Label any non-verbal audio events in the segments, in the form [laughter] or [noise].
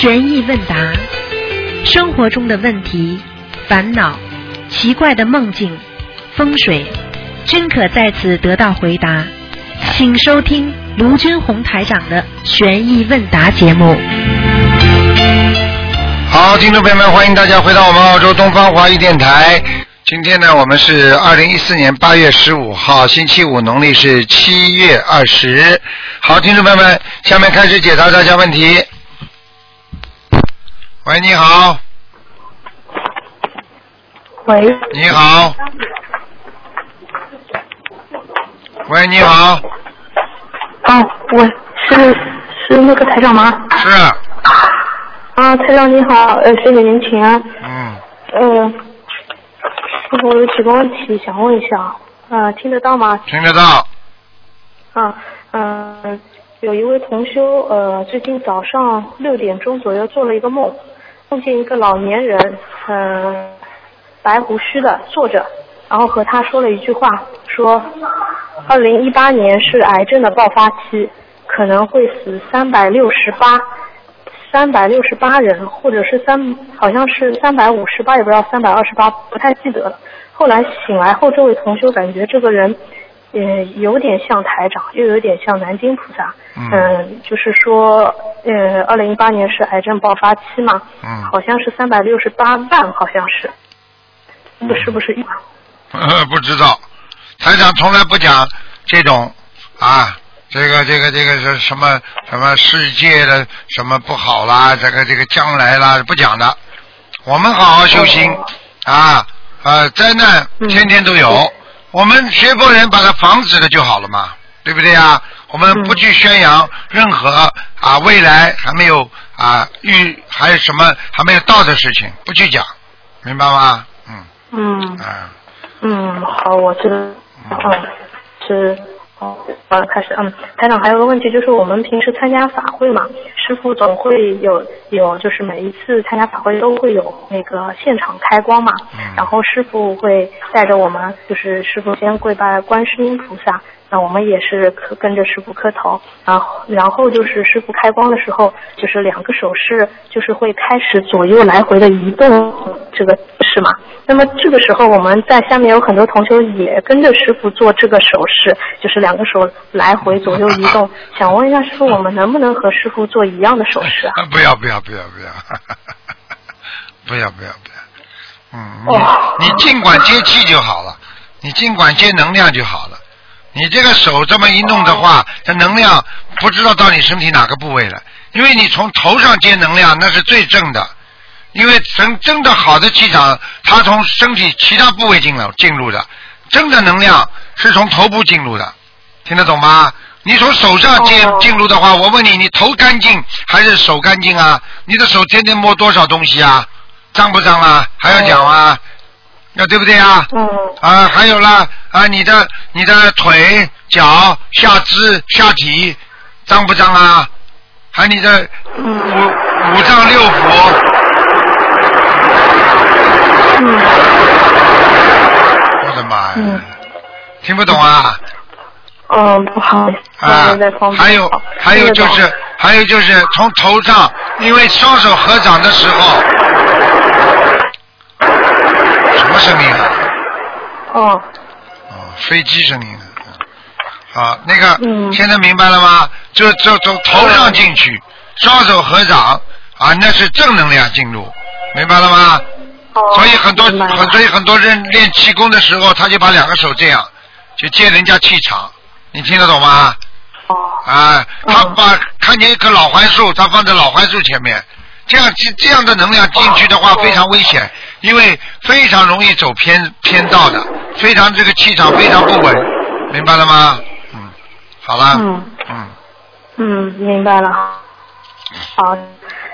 悬疑问答，生活中的问题、烦恼、奇怪的梦境、风水，均可在此得到回答。请收听卢军红台长的悬疑问答节目。好，听众朋友们，欢迎大家回到我们澳洲东方华语电台。今天呢，我们是二零一四年八月十五号，星期五，农历是七月二十。好，听众朋友们，下面开始解答大家问题。喂，你好，喂，你好，喂，你好，哦，我，是是那个台长吗？是，啊，台长你好，呃，谢谢您请安。嗯，呃，我有几个问题想问一下，呃，听得到吗？听得到，啊，嗯、有一位同修，呃，最近早上六点钟左右做了一个梦，梦见一个老年人，嗯、白胡须的坐着，然后和他说了一句话，说，二零一八年是癌症的爆发期，可能会死三百六十八。三百六十八人，或者是三，好像是三百五十八，也不知道三百二十八，不太记得了。后来醒来后，这位同修感觉这个人，呃，有点像台长，又有点像南京菩萨。嗯。就是说，呃，二零一八年是癌症爆发期嘛，嗯。好像是三百六十八万，好像是，这个是不是一？呃，不知道，台长从来不讲这种啊，这个这个这个是什么什么世界的什么不好啦，这个这个将来啦，不讲的。我们好好修心啊，呃，灾难嗯。天天都有，我们学佛人把它防止了就好了嘛，对不对啊？我们嗯不去宣扬任何啊未来还没有啊预还有什么还没有到的事情，不去讲，明白吗？嗯嗯啊。嗯，好，我知道，嗯，是，哦，呃，开始，嗯，台长还有个问题，就是我们平时参加法会嘛，师傅总会有有，就是每一次参加法会都会有那个现场开光嘛，嗯。然后师傅会带着我们，就是师傅先跪拜观世音菩萨，那我们也是磕跟着师傅磕头，然后然后就是师傅开光的时候，就是两个手势就是会开始左右来回的移动，这个是吗？那么这个时候我们在下面有很多同学也跟着师傅做这个手势，就是两个手来回左右移动。想问一下师傅，我们能不能和师傅做一样的手势啊？啊，不要不要不要不要，不要不要不要，嗯，哦你你尽管接气就好了，你尽管接能量就好了。你这个手这么一弄的话，这能量不知道到你身体哪个部位了，因为你从头上接能量那是最正的，因为真真的好的气场，它从身体其他部位进了进入的，真的能量是从头部进入的，听得懂吗？你从手上接哦进入的话，我问你，你头干净还是手干净啊？你的手天天摸多少东西啊？脏不脏啊？还要讲啊？那对不对啊？嗯啊，还有啦啊，你的你的腿、脚、下肢、下体脏不脏啊？还你的五嗯五脏六腑，嗯我的妈呀！嗯听不懂啊？嗯，不好，啊还有还有就，是还有就是从头上，因为双手合掌的时候，声音啊？哦，哦，飞机声音啊。好，那个、嗯现在明白了吗？就就从头上进去，双手合掌啊，那是正能量进入，明白了吗？哦所以很多很所以很多人练气功的时候，他就把两个手这样，就接人家气场，你听得懂吗？哦啊，他嗯把看见一棵老槐树，他放在老槐树前面，这样这这样的能量进去的话哦非常危险，因为非常容易走偏偏道的，非常这个气场非常不稳，明白了吗？嗯，好了，嗯嗯，嗯，明白了。好，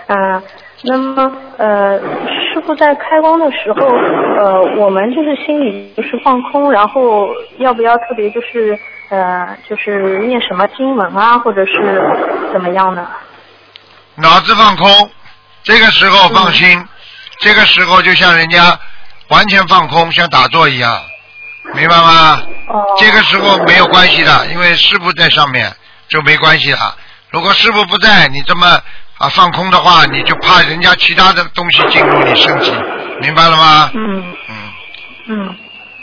嗯、那么呃，师傅在开光的时候，呃，我们就是心里就是放空，然后要不要特别就是呃，就是念什么经文啊，或者是怎么样呢？脑子放空，这个时候放心，嗯这个时候就像人家完全放空，像打坐一样，明白吗？哦。这个时候没有关系的，因为师傅在上面就没关系了。如果师傅不在，你这么啊放空的话，你就怕人家其他的东西进入你身体，明白了吗？嗯嗯，嗯，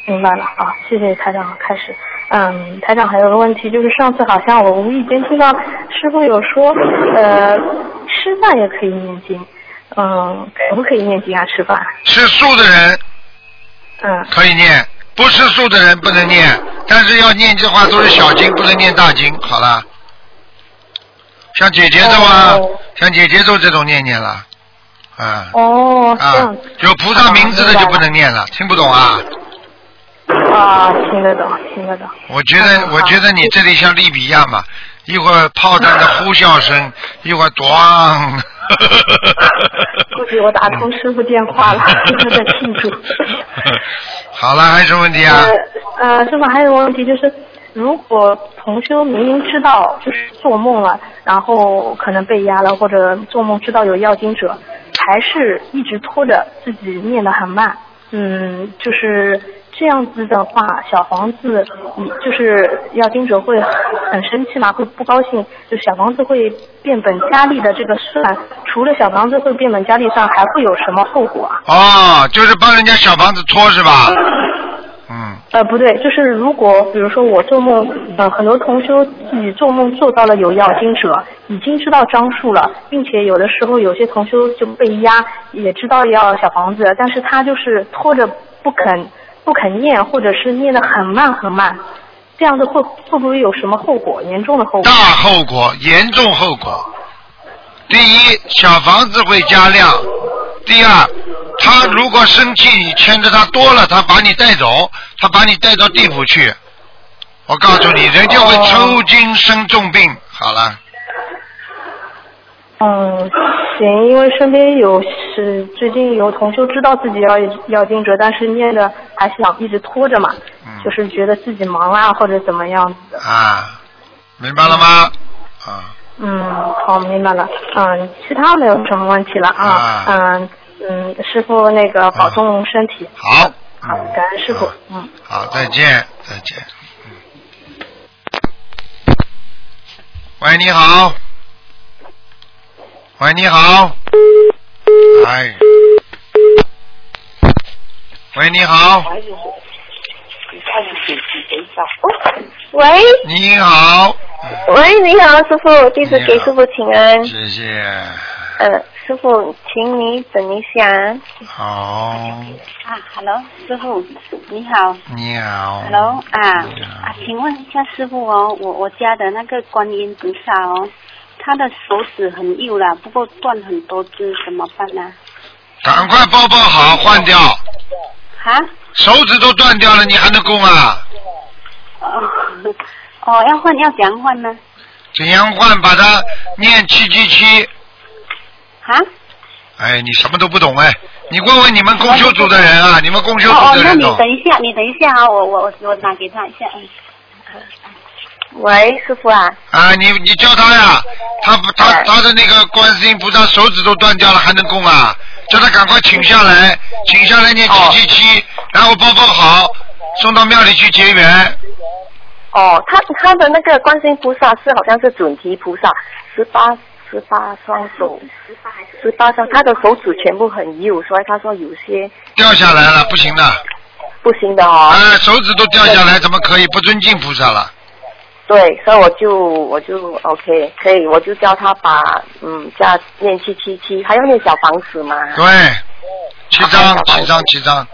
明白了。好，谢谢台长。开始，嗯，台长还有个问题，就是上次好像我无意间听到师傅有说，呃，吃饭也可以念经，嗯，可不可以念经啊？吃饭？吃素的人嗯，可以念，不吃素的人不能念，但是要念的话都是小经，不能念大经。好了，像姐姐咒啊，哦像姐姐咒这种念念了，啊、哦，啊有菩萨名字的就不能念了，听不懂啊？啊，听得懂，听得懂。我觉得嗯，我觉得你这里像利比亚嘛，一会儿炮弹的呼啸声，一会儿咣。[laughs] 估计我打通师傅电话了，[laughs] 师傅在庆祝。[laughs] 好了，还有什么问题啊？呃呃，师傅还有个问题就是，如果同修明明知道就是做梦了，然后可能被压了，或者做梦知道有要经者，还是一直拖着自己念得很慢，嗯，就是这样子的话，小房子，你就是要经者会很生气嘛，会不高兴，就小房子会变本加厉的这个算，除了小房子会变本加厉上，还会有什么后果啊？哦，就是帮人家小房子拖是吧？嗯，呃，不对，就是如果比如说我做梦，呃，很多同修自己做梦做到了有要经者，已经知道张数了，并且有的时候有些同修就被压，也知道要小房子，但是他就是拖着不肯不肯念，或者是念得很慢很慢，这样子会会不会有什么后果？严重的后果大？后果，严重后果。第一，小房子会加量；第二，他如果生气，你牵着他多了，他把你带走，他把你带到地府去。我告诉你，人就会抽筋生重病。好了，嗯，行，因为身边有是最近有同修知道自己要要经者，但是念的还想一直拖着嘛，嗯就是觉得自己忙啊或者怎么样。啊，明白了吗？啊，嗯，好，明白了。嗯，其他没有什么问题了啊。啊嗯嗯，师傅那个保重身体。好，好，感恩师傅。嗯。好，再见，再见。嗯喂，你好。喂，你好。哎。喂，你好。喂你好。喂，你好，师傅，弟子给师傅请安。谢谢。嗯，师傅，请你等一下。好，啊，Hello，师傅，你好你好。，Hello，啊啊，请问一下师傅哦，我我家的那个观音菩萨哦，他的手指很幼了，不过断很多只，怎么办呢？赶快包包好，换掉。啊？手指都断掉了，你还能供啊？哦，[laughs] 哦，要换要怎样换呢？怎样换？把它念七七七。啊？哎，你什么都不懂哎！你问问你们公修组的人啊，你们公修哦哦组，的那你。等一下，你等一下啊，我我我我拿给他一下。嗯喂，师傅啊，啊，你你叫他呀，他不他他的那个观世音菩萨手指都断掉了，还能供啊？叫他赶快请下来，请下来念七七七，然后包包好，送到庙里去结缘。哦，他他的那个观世音菩萨是好像是准提菩萨，十八十八双手，十八双，他的手指全部很幼，所以他说有些掉下来了，不行的，不行的哦。啊，手指都掉下来，怎么可以不尊敬菩萨了？对，所以我就我就 OK，可以，我就叫他把嗯加念七七七，还要念小房子嘛，对，七张，七张，七张，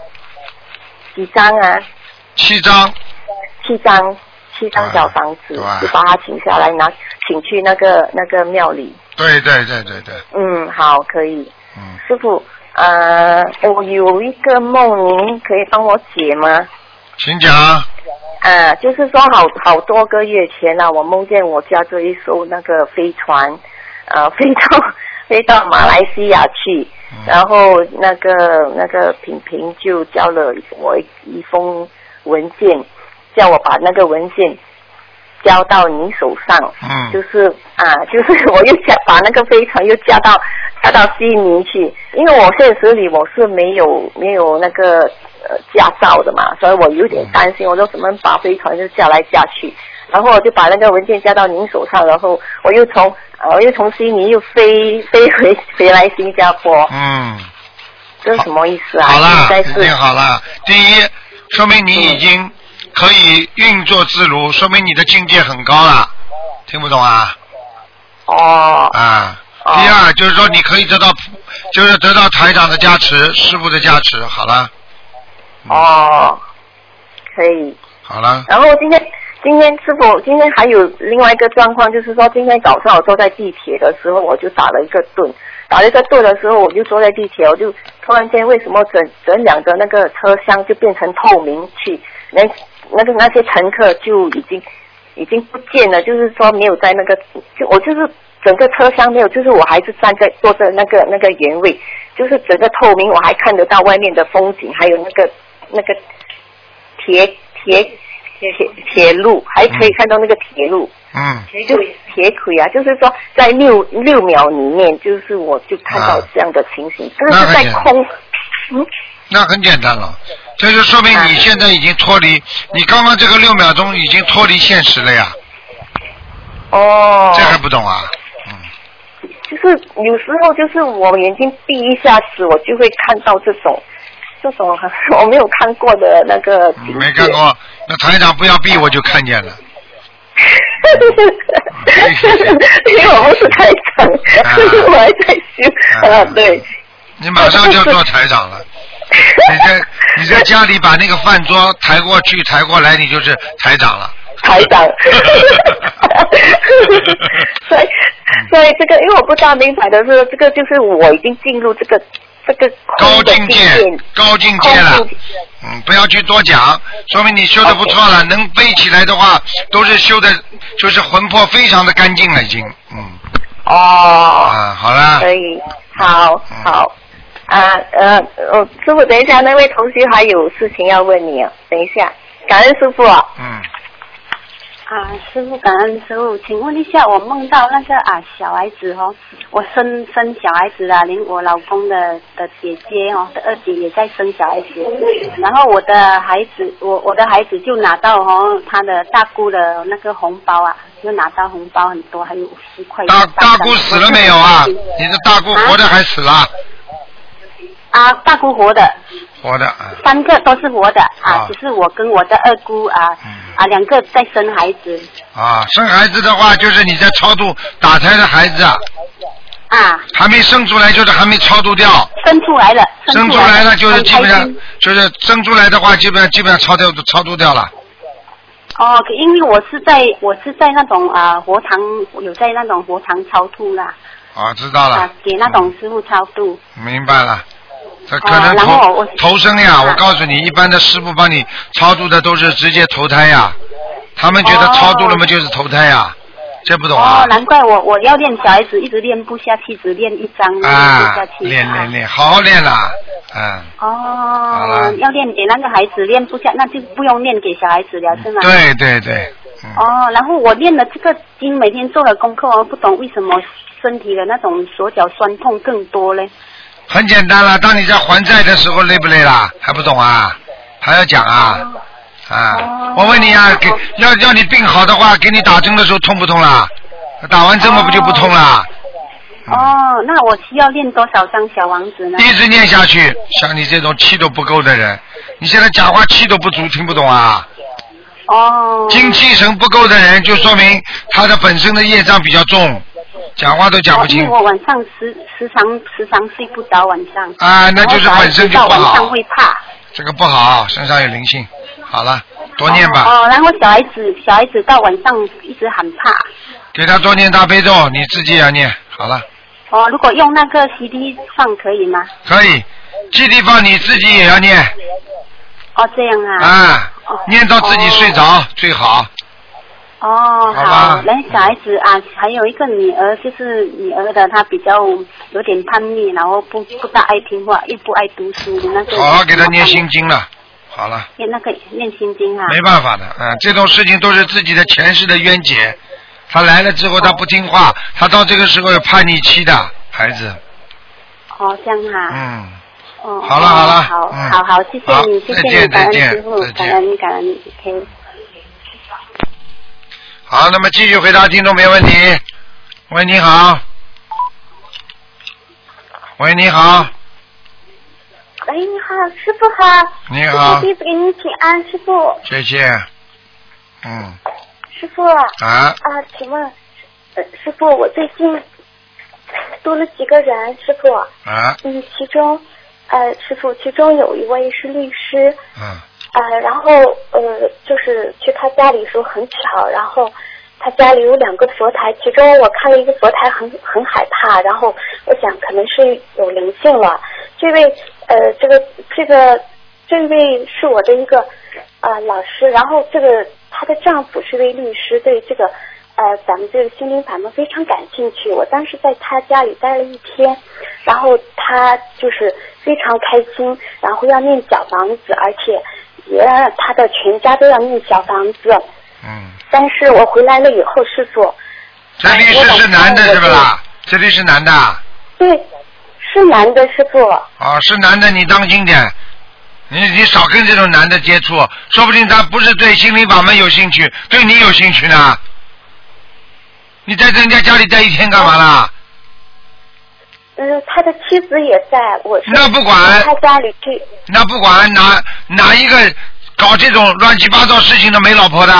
几张啊？七张，七张，七张小房子，就把他请下来拿，请去那个那个庙里。对对对对对，嗯，好，可以。嗯，师傅，呃，我有一个梦，您可以帮我解吗？请讲。呃，就是说好好多个月前呢、我梦见我驾着一艘那个飞船，呃，飞到 [laughs] 飞到马来西亚去，嗯。然后那个那个平平就交了我一一封文件，叫我把那个文件交到你手上，嗯。就是啊，就是我又加把那个飞船又加到加到悉尼去，因为我现实里我是没有没有那个呃驾照的嘛，所以我有点担心，我说怎么把飞船就驾来驾去，然后我就把那个文件交到您手上，然后我又从呃我又从悉尼又飞飞回回来新加坡，嗯，这是什么意思啊？好了应，该已经好了。第一，说明你已经可以运作自如，说明你的境界很高了。听不懂啊？哦啊。哦第二就是说，你可以得到，就是得到台长的加持，师傅的加持。好了，哦，可以。好了，然后今天今天师傅今天还有另外一个状况，就是说今天早上我坐在地铁的时候，我就打了一个盹，打了一个盹的时候，我就坐在地铁，我就突然间为什么整整两个那个车厢就变成透明去，那那个那些乘客就已经已经不见了，就是说没有在那个，就我就是整个车厢没有，就是我还是站在坐在那个那个原位，就是整个透明，我还看得到外面的风景，还有那个那个铁铁铁铁路，还可以看到那个铁路，嗯，就铁轨啊，就是说在六六秒里面，就是我就看到这样的情形，这个是在空，嗯，那很简单了，这就说明你现在已经脱离，你刚刚这个六秒钟已经脱离现实了呀，哦，这还不懂啊？嗯。就是有时候就是我眼睛闭一下子，我就会看到这种这种我没有看过的那个景没看过，那台长不要逼我就看见了。[laughs] 因为我不是台长，我还在修啊，对。你马上就要做台长了。你在你在家里把那个饭桌抬过去抬过来，你就是台长了。台长。[laughs] [laughs] 所以所以这个，因为我不大明白的是，这个就是我已经进入这个这个高境界，高境界了。嗯，不要去多讲，说明你修的不错了。能背起来的话，都是修的，就是魂魄非常的干净了，已经。嗯。哦。啊，好了。可以，好好。啊呃呃，师傅，等一下，那位同学还有事情要问你啊，等一下，感恩师傅。嗯。啊，师傅，感恩师傅，请问一下，我梦到那个啊小孩子哦，我生生小孩子啦，连我老公的的姐姐哦的二姐也在生小孩子，然后我的孩子，我我的孩子就拿到哦他的大姑的那个红包啊，就拿到红包很多，还有五十块。大大姑死了没有啊？你的大姑活的还死了？啊，大姑活的。活的。三个都是活的啊，只是我跟我的二姑啊啊两个在生孩子。啊，生孩子的话就是你在超度打胎的孩子。啊。还没生出来就是还没超度掉。生出来了。生出来了就是基本上就是生出来的话，基本上基本上超掉超度掉了。哦，因为我是在我是在那种啊佛堂有在那种佛堂超度啦。啊，知道了。啊，给那种师傅超度。明白了。这可能投、投生呀！我告诉你，一般的师傅帮你超度的都是直接投胎呀，他们觉得超度了嘛就是投胎呀，这不懂啊？哦，难怪我我要练小孩子，一直练不下去，只练一张啊，下去。练练练，好好练啦，嗯。哦，要练给那个孩子练不下，那就不用练给小孩子了，是吗？对对对。哦，然后我练了这个经，每天做了功课我，不懂为什么身体的那种手脚酸痛更多嘞？很简单了，当你在还债的时候累不累啦？还不懂啊？还要讲啊？啊！我问你啊，给要要你病好的话，给你打针的时候痛不痛啦？打完针嘛不就不痛啦？哦，那我需要练多少张小王子呢？一直念下去，像你这种气都不够的人，你现在讲话气都不足，听不懂啊？哦。精气神不够的人，就说明他的本身的业障比较重。讲话都讲不清。我晚上时时常时常睡不着，晚上。啊，那就是本身就不好。晚上会怕。这个不好，身上有灵性。好了，多念吧。哦，然后小孩子小孩子到晚上一直很怕。给他多念大悲咒，你自己也要念。好了。哦，如果用那个 CD 放可以吗？可以，CD 放你自己也要念。哦，这样啊。啊，念到自己睡着最好。哦，好，那小孩子啊，还有一个女儿，就是女儿的，她比较有点叛逆，然后不不大爱听话，又不爱读书的那个。好好给她念心经了，好了。念那个念心经啊。没办法的，嗯，这种事情都是自己的前世的冤结，他来了之后他不听话，他到这个时候有叛逆期的孩子。哦，这样哈。嗯。哦。好了好了。好，好好，谢谢你，谢谢你，感恩师傅，感恩感恩，OK。好，那么继续回答听众没问题。喂，你好。喂，你好，喂，你好，师傅好。你好弟子给您请安，师傅。谢谢。嗯，师傅。啊，啊，请问，呃，师傅，我最近多了几个人，师傅。啊，嗯，其中，呃，师傅，其中有一位是律师，嗯，呃，然后呃，就是去他家里的时候很巧，然后他家里有两个佛台，其中我看了一个佛台很很害怕，然后我想可能是有灵性了。这位呃，这个这个这位是我的一个呃老师，然后这个她的丈夫是位律师，对这个呃咱们这个心灵法门非常感兴趣。我当时在他家里待了一天，然后他就是非常开心，然后要念小房子，而且也让他的全家都要念小房子。嗯，但是我回来了以后，师傅，这律师是男的是不啦？这律师男的。对，是男的师傅。啊，是男的，你当心点，你你少跟这种男的接触，说不定他不是对心灵法门有兴趣，对你有兴趣呢。你在人家家里待一天干嘛啦？嗯，他的妻子也在，我是那不管他家里去。那不管哪哪一个搞这种乱七八糟事情的没老婆的，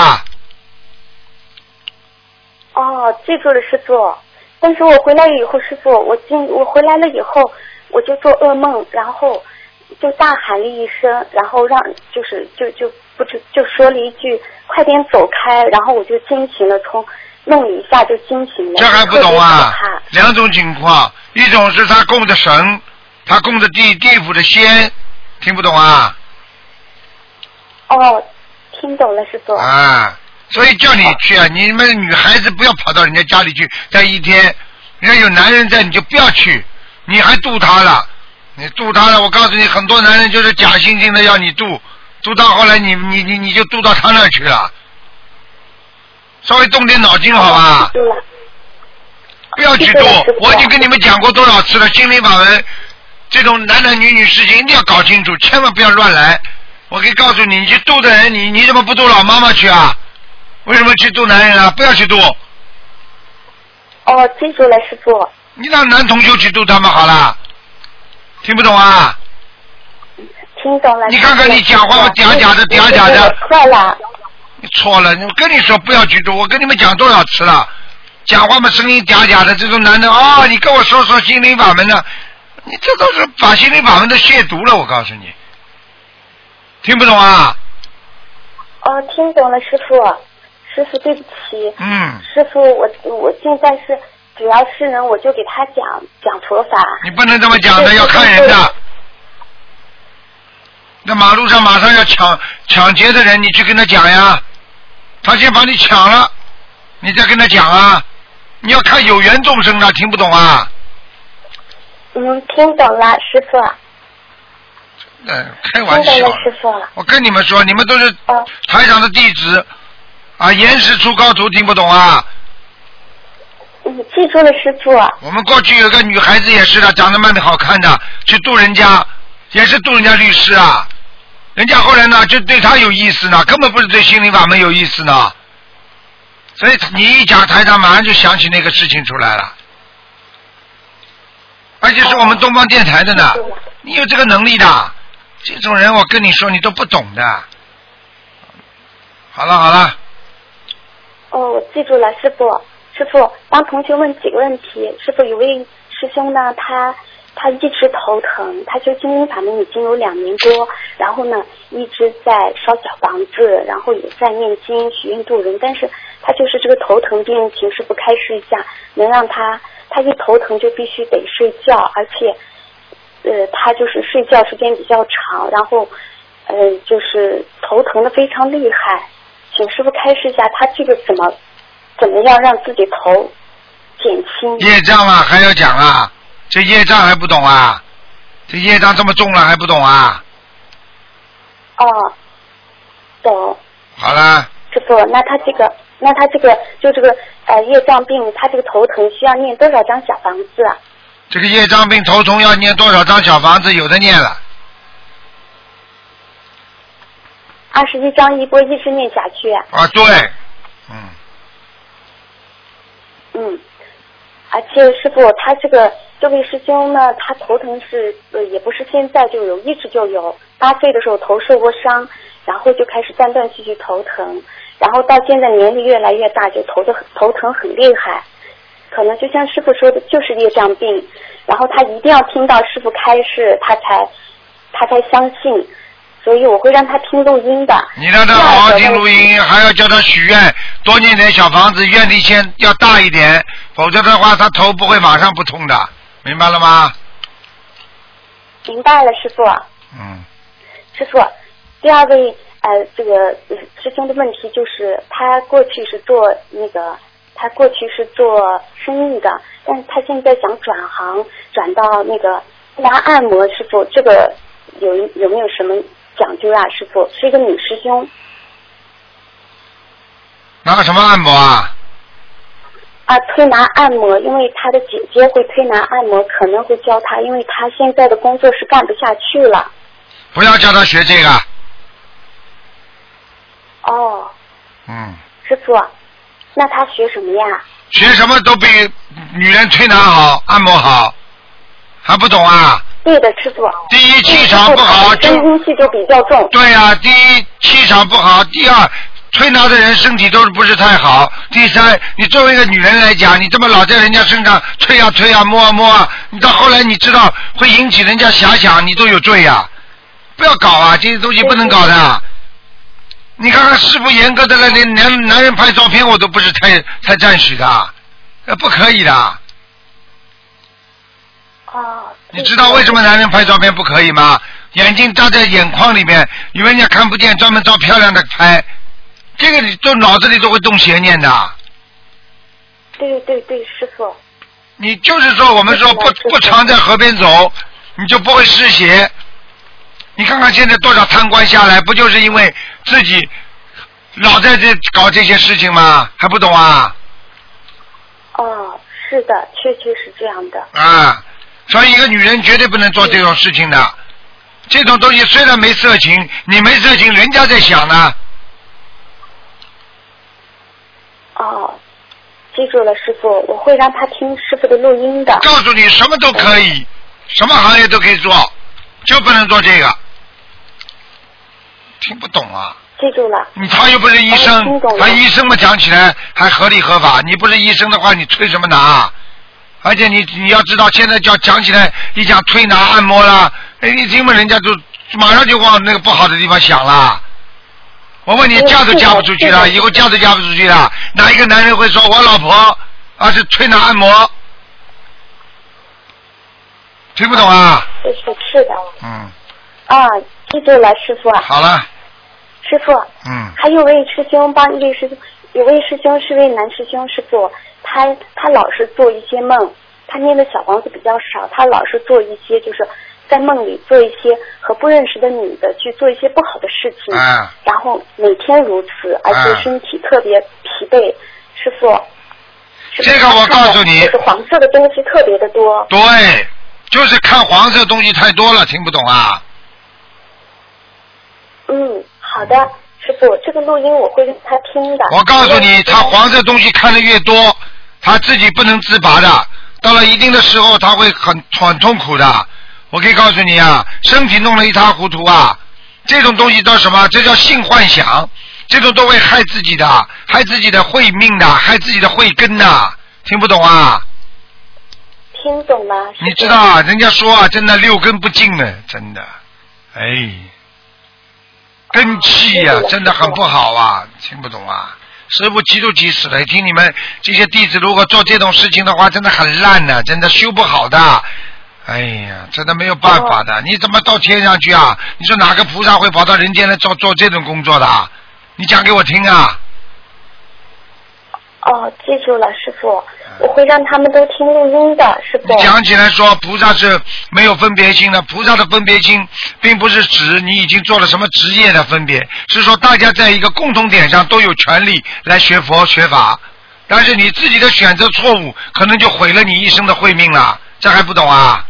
哦，记住了，师傅。但是我回来以后，师傅，我今我回来了以后，我就做噩梦，然后就大喊了一声，然后让就是就就不知就说了一句“快点走开”，然后我就惊醒了，从梦里一下就清醒了。这还不懂啊？两种情况，一种是他供的神，他供的地地府的仙，听不懂啊？哦，听懂了，师傅。啊，所以叫你去啊！你们女孩子不要跑到人家家里去待一天，人家有男人在你就不要去，你还渡他了，你渡他了，我告诉你，很多男人就是假惺惺的要你渡，渡到后来你你你你就渡到他那儿去了，稍微动点脑筋好吧？不要去渡是的是的，我已经跟你们讲过多少次了，心灵法门这种男男女女事情一定要搞清楚，千万不要乱来。我可以告诉你，你去度的人，你你怎么不渡老妈妈去啊？为什么去度男人啊？不要去度，哦，记住了，师傅。你让男同学去度他们好了。听不懂啊？听懂了。你看看你讲话嘛嗲嗲的嗲嗲的对对错了。你错了，我跟你说不要去渡，我跟你们讲多少次了，讲话嘛声音嗲嗲的，这种男的哦，你跟我说说心灵法门呢，你这都是把心灵法门都亵渎了，我告诉你，听不懂啊？哦，听懂了，师傅。师傅，对不起。嗯，师傅，我我现在是只要是人，我就给他讲讲佛法。你不能这么讲的，要看人的。那马路上马上要抢抢劫的人，你去跟他讲呀，他先把你抢了，你再跟他讲啊。你要看有缘众生的，听不懂啊？嗯，听懂了，师傅。嗯，开玩笑。师傅。我跟你们说，你们都是哦台长的弟子啊，严师出高徒，听不懂啊？嗯，记住了，师傅。我们过去有个女孩子也是的，长得蛮好看的，去渡人家，也是渡人家律师啊。人家后来呢，就对他有意思呢，根本不是对心灵法门有意思呢。所以你一讲台长，马上就想起那个事情出来了，而且是我们东方电台的呢。你有这个能力的，这种人我跟你说，你都不懂的。好了好了，哦，我记住了，师傅。师傅，帮同学问几个问题。师傅，有位师兄呢，他他一直头疼，他修心灵法门已经有两年多，然后呢一直在烧小房子，然后也在念经许愿度人，但是他就是这个头疼病，请师傅开示一下，能让他他一头疼就必须得睡觉，而且呃他就是睡觉时间比较长，然后呃就是头疼的非常厉害，请师傅开示一下，他这个怎么怎么样让自己头减轻？业障啊还要讲啊，这业障还不懂啊？这业障这么重了还不懂啊？哦，懂。好了，师傅，那他这个，那他这个就这个呃业障病，他这个头疼需要念多少张小房子啊？这个业障病头疼要念多少张小房子？有的念了，二十一张一波一直念下去。啊对，嗯，嗯，而且师傅他这个这位师兄呢，他头疼是呃也不是现在就有，一直就有。八岁的时候头受过伤，然后就开始断断续续头疼，然后到现在年龄越来越大，就头的头疼很厉害。可能就像师傅说的，就是业障病。然后他一定要听到师傅开示，他才他才相信。所以我会让他听录音的。你让他好好听录音，还要叫他许愿，多念点小房子，愿力先要大一点，否则的话他头不会马上不痛的，明白了吗？明白了，师傅。嗯。师傅，第二位呃，这个师兄的问题就是，他过去是做那个，他过去是做生意的，但是他现在想转行，转到那个拿按摩。师傅，这个有有没有什么讲究啊？师傅，是一个女师兄拿个什么按摩啊？啊，推拿按摩，因为他的姐姐会推拿按摩，可能会教他，因为他现在的工作是干不下去了。不要叫他学这个。哦，嗯，师傅，那他学什么呀？学什么都比女人推拿好，按摩好，还不懂啊？对的，师傅。第一气场不好就真阴气就比较重。对呀、第一气场不好，第二推拿的人身体都不是太好，第三你作为一个女人来讲，你这么老在人家身上推啊推啊摸啊摸啊，你到后来你知道会引起人家遐想，你都有罪呀、不要搞啊，这些东西不能搞的。你看看师傅严格的来，连男男人拍照片我都不是太太赞许的，呃，不可以的。哦。你知道为什么男人拍照片不可以吗？眼睛扎在眼眶里面，以为人家看不见，专门照漂亮的拍，这个你都脑子里都会动邪念的。对对对，师傅。你就是说，我们说不不常在河边走，你就不会湿邪。你看看现在多少贪官下来，不就是因为自己老在这搞这些事情吗？还不懂啊？哦，是的，确确是这样的。啊，所以一个女人绝对不能做这种事情的。这种东西虽然没色情，你没色情，人家在想呢。哦，记住了，师傅，我会让他听师傅的录音的。告诉你，什么都可以，什么行业都可以做，就不能做这个。听不懂啊？记住了。你他又不是医哦生他医生嘛讲起来还合理合法。你不是医生的话，你推什么拿？而且你你要知道，现在叫讲起来，一讲推拿按摩啦，哎，一听嘛人家就马上就往那个不好的地方想啦。我问你，嫁都嫁不出去了，以后嫁都嫁不出去了，哪一个男人会说我老婆啊是推拿按摩？听不懂啊？是是是的。嗯，啊，记住了，师傅。好了，师傅，嗯，还有位师兄帮一位师兄，有位师兄是位男师兄，师傅，他他老是做一些梦，他念的小房子比较少，他老是做一些就是在梦里做一些和不认识的女的去做一些不好的事情，啊，然后每天如此，而且身体特别疲惫，师傅。师傅这个我告诉你就是黄色的东西特别的多。对，就是看黄色东西太多了，听不懂啊？嗯，好的，师傅，这个录音我会让他听的。我告诉你，他黄色东西看的越多，他自己不能自拔的，到了一定的时候，他会很很痛苦的。我可以告诉你啊，身体弄得一塌糊涂啊，这种东西叫什么？这叫性幻想，这种都会害自己的，害自己的慧命的，害自己的慧根的，听不懂啊？听懂了。你知道啊，人家说啊，真的六根不净呢，真的，哎，根气呀、哦真的很不好啊，听不懂啊。师傅急都急死了，听你们这些弟子如果做这种事情的话，真的很烂的，真的修不好的。哎呀，真的没有办法哦的。你怎么到天上去啊？你说哪个菩萨会跑到人间来做做这种工作的啊？你讲给我听啊！哦，记住了，师傅，我会让他们都听录音的，师傅。讲起来说菩萨是没有分别心的，菩萨的分别心并不是指你已经做了什么职业的分别，是说大家在一个共同点上都有权利来学佛学法，但是你自己的选择错误，可能就毁了你一生的慧命了，这还不懂啊？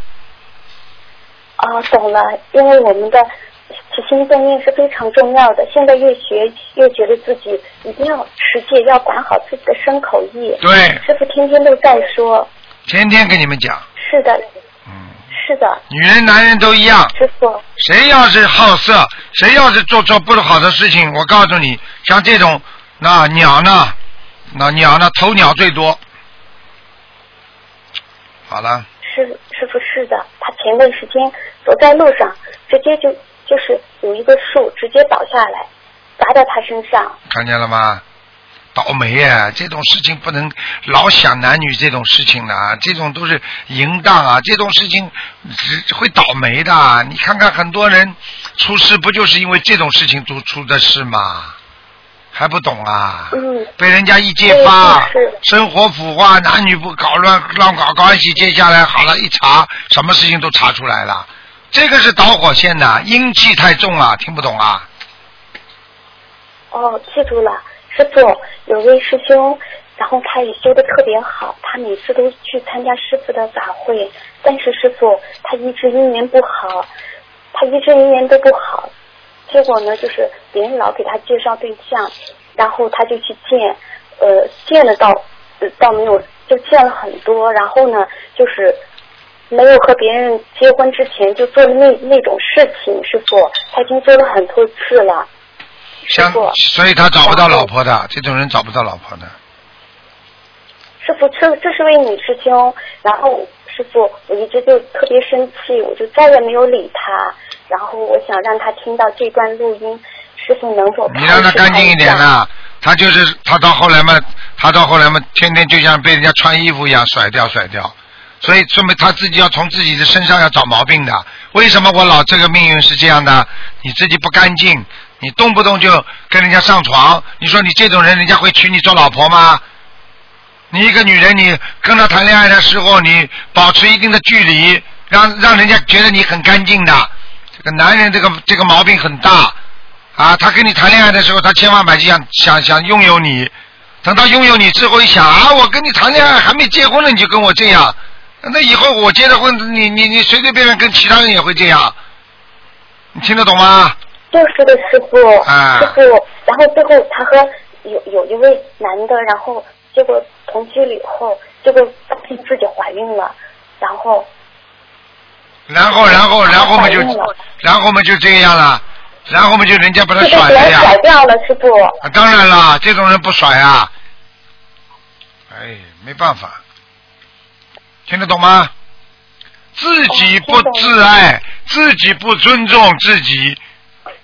哦，懂了，因为我们的起心动念是非常重要的。现在越学越觉得自己一定要持戒，要管好自己的身口意。对，师傅天天都在说。天天跟你们讲。是的。嗯。是的。女人、男人都一样。师傅。谁要是好色，谁要是做做不好的事情，我告诉你，像这种那鸟呢，那鸟呢，头鸟最多。好了。是师傅是的，他前段时间走在路上，直接就就是有一个树直接倒下来，砸在他身上。看见了吗？倒霉啊！这种事情不能老想男女这种事情的，这种都是淫荡啊！这种事情只会倒霉的。你看看很多人出事，不就是因为这种事情出出的事吗？还不懂啊？嗯。被人家一揭发，生活腐化，男女不搞乱乱搞关系，接下来好了一查，什么事情都查出来了。这个是导火线的，阴气太重了，听不懂啊？哦，记住了，师傅，有位师兄，然后他也修的特别好，他每次都去参加师傅的法会，但是师傅他一直姻缘不好，他一直姻缘都不好。结果呢，就是别人老给他介绍对象，然后他就去见，呃，见了到，呃，倒没有，就见了很多，然后呢，就是没有和别人结婚之前就做的那那种事情，师傅，他已经做了很多次了，师傅，所以他找不到老婆的，这种人找不到老婆的。师傅，这这是位女师兄，然后师傅，我一直就特别生气，我就再也没有理他。然后我想让他听到这段录音，师傅能否？你让他干净一点呐，他就是他到后来嘛，他到后来嘛，天天就像被人家穿衣服一样甩掉甩掉，所以说明他自己要从自己的身上要找毛病的。为什么我老这个命运是这样的？你自己不干净，你动不动就跟人家上床，你说你这种人，人家会娶你做老婆吗？你一个女人，你跟他谈恋爱的时候，你保持一定的距离，让让人家觉得你很干净的。这个男人这个这个毛病很大啊！他跟你谈恋爱的时候，他千方百计想想想拥有你，等到拥有你之后一想啊，我跟你谈恋爱还没结婚呢，你就跟我这样，那以后我结了婚，你你你随随便便跟其他人也会这样，你听得懂吗？就是的，师傅，师傅。然后最后他和有有一位男的，然后结果同居了以后，结果发现自己怀孕了，然后。然后，然后，然后嘛就，然后嘛就这样了，然后嘛就人家把他甩了呀。甩掉了，师傅。啊，当然了，这种人不甩啊。哎，没办法，听得懂吗？自己不自爱，自己不尊重自己，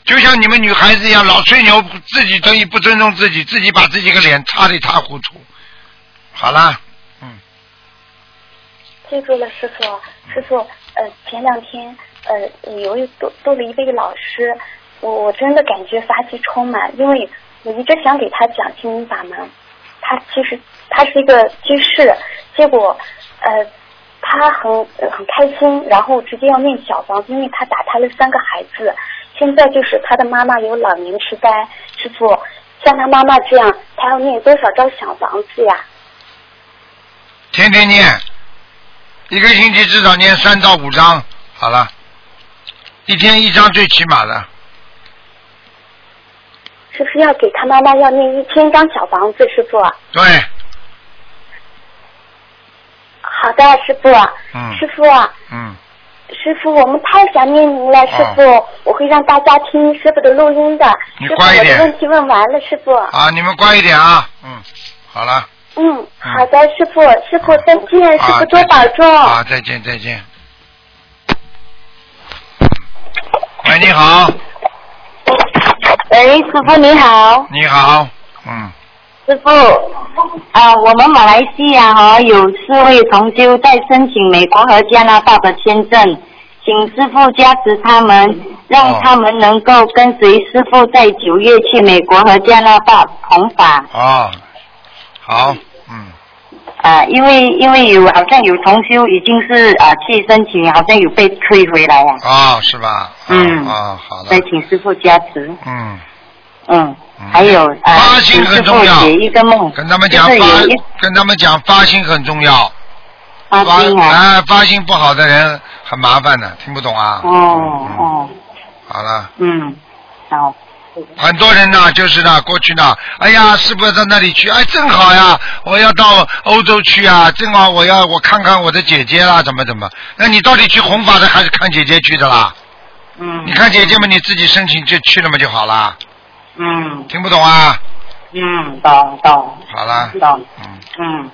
就像你们女孩子一样，老吹牛，自己等于不尊重自己，自己把自己个脸擦得一塌糊涂。好啦，嗯。记住了，师傅，师傅。呃，前两天呃，有一多多了一位老师，我我真的感觉发气充满，因为我一直想给他讲心灵法门，他其实他是一个居士，结果呃他很很开心，然后直接要念小房子，因为他打胎了三个孩子，现在就是他的妈妈有老年痴呆，师傅像他妈妈这样，他要念多少张小房子呀？天天念。一个星期至少念三到五章，好了，一天一张最起码的。是不是要给他妈妈要念一千张小房子，师傅？对。好的，师傅。嗯。师傅。嗯。师傅，我们太想念您了，师傅，我会让大家听师傅的录音的。你乖一点。我的问题问完了，师傅。啊，你们乖一点啊，嗯，好了。嗯，好的，师傅，师傅再见，师傅多保重。啊，再见再见。喂，你好。喂，师傅你好。你好，嗯。师傅，啊，我们马来西亚哈有四位同修在申请美国和加拿大的签证，请师傅加持他们，让他们能够跟随师傅在九月去美国和加拿大同法。啊，好。嗯，啊，因为因为有好像有同修已经是啊去申请，好像有被退回来了。啊，是吧？嗯。啊，好的。再请师傅加持。嗯。嗯。还有啊，发心很重要。写一个梦。跟他们讲发，跟他们讲发心很重要。发心啊。啊，发心不好的人很麻烦的，听不懂啊。哦哦。好了。嗯，好。很多人呢，就是呢，过去呢，哎呀，师傅到那里去，哎，正好呀，我要到欧洲去啊，正好我要我看看我的姐姐啦，怎么怎么？那你到底去弘法的还是看姐姐去的啦？嗯。你看姐姐们，你自己申请就去了嘛就好啦。嗯听不懂啊？嗯，懂懂好啦。懂。嗯。嗯，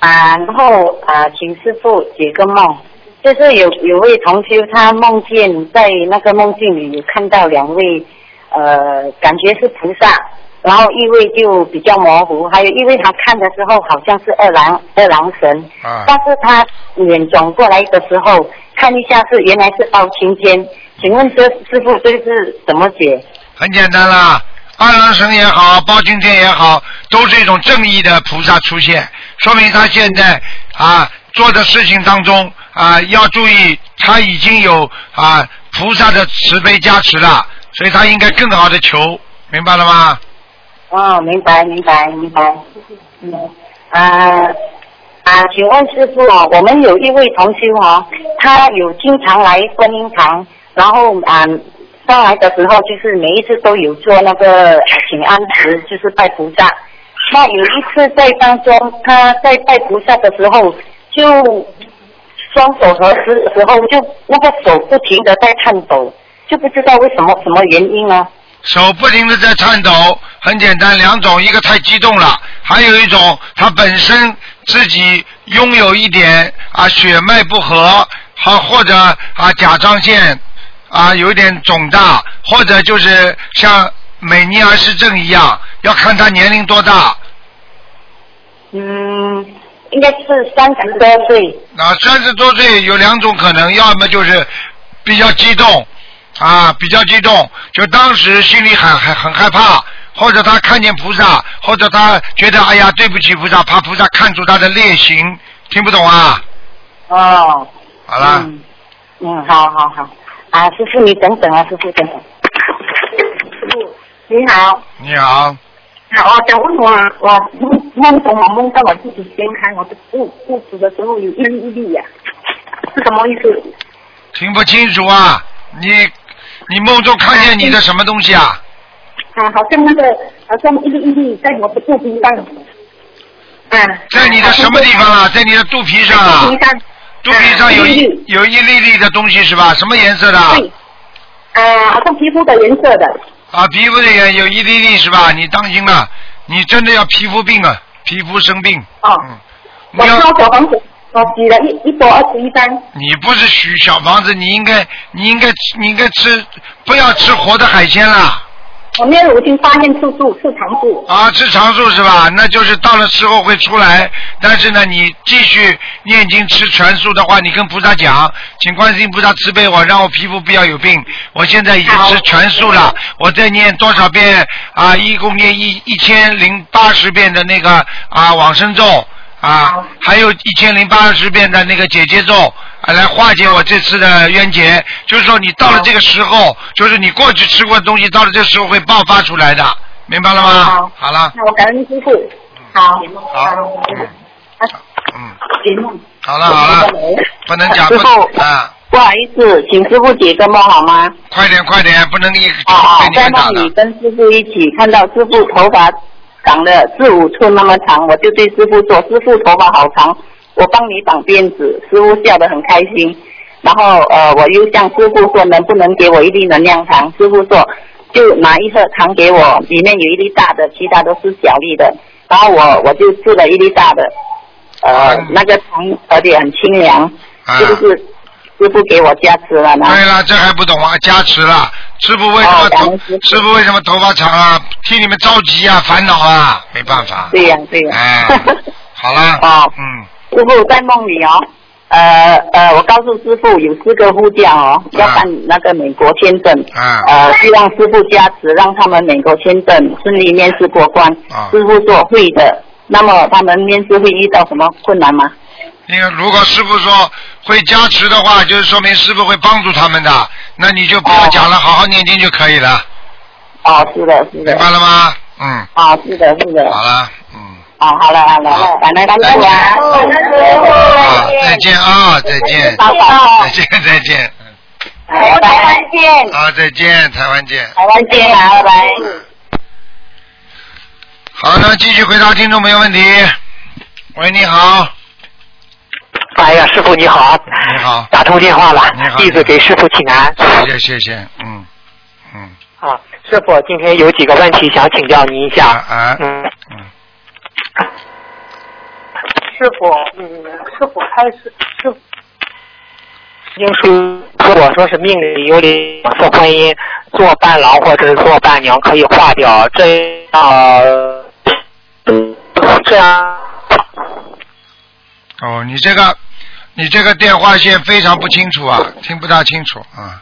啊，然后啊，请师傅解个梦，就是有有位同修他梦见在那个梦境里有看到两位，呃，感觉是菩萨，然后意味就比较模糊，还有因为他看的时候好像是二郎二郎神，啊。但是他脸转过来的时候看一下是原来是包青天，请问这师傅这是怎么解？很简单啦，二郎神也好，包青天也好，都是一种正义的菩萨出现，说明他现在啊做的事情当中啊要注意，他已经有啊菩萨的慈悲加持了，所以他应该更好的求，明白了吗？哦，明白明白明白。嗯啊啊，请问师傅啊，我们有一位同修啊，他有经常来观音堂，然后啊上来的时候就是每一次都有做那个 [coughs] 请安词，就是拜菩萨。那有一次在当中，他在拜菩萨的时候，就双手合十的时候，就那个手不停的在颤抖，就不知道为什么什么原因呢？手不停的在颤抖，很简单，两种，一个太激动了，还有一种他本身自己拥有一点啊血脉不和，好或者啊甲状腺啊有一点肿大，或者就是像美尼尔氏症一样，要看他年龄多大。嗯，应该是三十多岁。啊，三十多岁有两种可能，要么就是比较激动，啊，比较激动，就当时心里很很很害怕，或者他看见菩萨，或者他觉得哎呀对不起菩萨，怕菩萨看出他的劣行，听不懂啊？哦。好了，嗯，嗯，好好好。啊，师傅你等等啊，师傅等等。师傅你好，你好，好，我想问我啊，我梦梦中我梦到我自己掀开我的肚肚子的时候有一粒一粒呀、是什么意思？听不清楚啊？你你梦中看见你的什么东西啊？啊，好像那个好像一粒一粒在我的肚皮上。啊。在你的什么地方啊？在你的肚皮上啊？肚皮上。肚皮上有啊一有一粒粒的东西是吧？什么颜色的？对。啊，好像皮肤的颜色的。啊，皮肤的颜有一粒粒是吧？你当心了，你真的要皮肤病啊，皮肤生病。啊。嗯，我你要房子，我举了一一波二十一张。你不是许小房子，你应该你应该你应该吃不要吃活的海鲜啦。我念五经发现素素吃常素。啊，吃长素是吧？那就是到了时候会出来，但是呢，你继续念经吃全素的话，你跟菩萨讲，请观世音菩萨慈悲我，让我皮肤不要有病。我现在已经吃全素了，我再念多少遍啊？一共念一一千零八十遍的那个啊往生咒啊，还有一千零八十遍的那个姐姐咒。啊，来化解我这次的冤结，就是说你到了这个时候，就是你过去吃过的东西，到了这个时候会爆发出来的，明白了吗？好好了，那我感恩师傅。好。好，嗯。好了好了，不能讲师不傅啊，不好意思，请师傅解个梦好吗？快点快点，不能一哦哦被，你在们打了梦里。跟师傅一起看到师傅头发长了四五寸那么长，我就对师傅说：“师傅头发好长，我帮你绑辫子。”师傅笑得很开心。然后呃，我又向师傅说：“能不能给我一粒能量糖？”师傅说：“就拿一盒糖给我，里面有一粒大的，其他都是小粒的。”然后我我就吃了一粒大的，呃，那个糖而且很清凉，啊是不是师傅给我加持了呢？对了，这还不懂啊？加持了，师傅为什么头恩师傅为什么头发长啊？替你们着急啊，烦恼啊，没办法。对呀、对呀、哎，[laughs] 好了，哦嗯，师傅在梦里哦，呃呃，我告诉师傅有四个护驾哦，要办那个美国签证，啊呃，希望师傅加持，让他们美国签证顺利面试过关。啊师傅说会的。那么他们面试会遇到什么困难吗？那个如果师傅说会加持的话，就是说明师傅会帮助他们的，那你就不要讲了，好好念经就可以了，啊，是的，是的明。白了吗？嗯，啊，是的，是的。好了，嗯，啊，好了，好了，好感恩师傅啊，好，再见啊，再见，拜拜。再见，再见。嗯台湾见，啊，再见，台湾见。台湾见啊，拜拜。好的，继续回答听众朋友问题。喂，你好，哎呀，师傅你好，你好，打通电话了你好，弟子给师傅请安。谢谢谢谢，嗯嗯。啊，师傅今天有几个问题想请教您一啊下。啊嗯，嗯，师傅，嗯，师傅开始，师傅经书如果说是命里有两次婚姻，做伴郎或者是做伴娘可以化掉，这样、呃这样。哦，你这个你这个电话线非常不清楚啊，听不大清楚啊。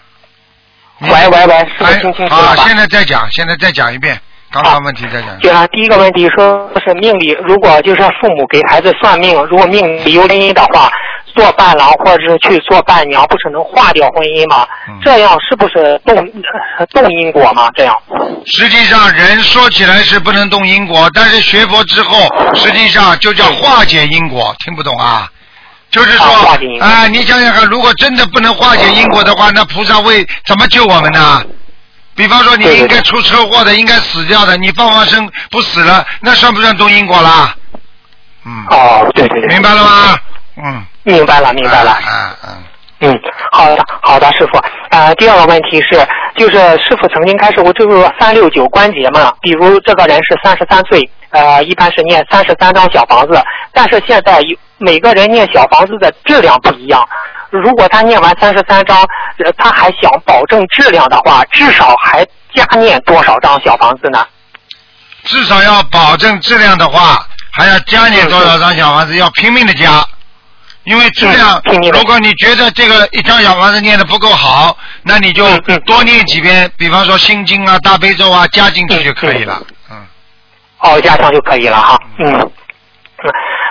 你喂喂喂，师傅哎听清楚好，现在再讲，现在再讲一遍，刚刚问题再讲。就像第一个问题说是命里，如果就是父母给孩子算命，如果命里有婚姻的话，做伴郎或者是去做伴娘，不是能化掉婚姻吗？嗯这样是不是动动因果吗？这样？实际上，人说起来是不能动因果，但是学佛之后，实际上就叫化解因果。听不懂啊？就是说啊你想想看，如果真的不能化解因果的话，那菩萨会怎么救我们呢？比方说，你应该出车祸的，应该死掉的，你放放生不死了，那算不算动因果啦？嗯，哦，对对对，明白了吗？嗯，明白了，明白了。嗯嗯嗯，好的，好的，师傅。呃，第二个问题是，就是师傅曾经开始过这个三六九关节嘛，比如这个人是三十三岁，呃，一般是念三十三张小房子，但是现在有每个人念小房子的质量不一样。如果他念完三十三章，呃，他还想保证质量的话，至少还加念多少张小房子呢？至少要保证质量的话，还要加念多少张小房子？要拼命的加，因为质量如果你觉得这个一张小房子念的不够好，那你就多念几遍，比方说心经啊、大悲咒啊，加进去就可以了。嗯，哦，加上就可以了哈。嗯。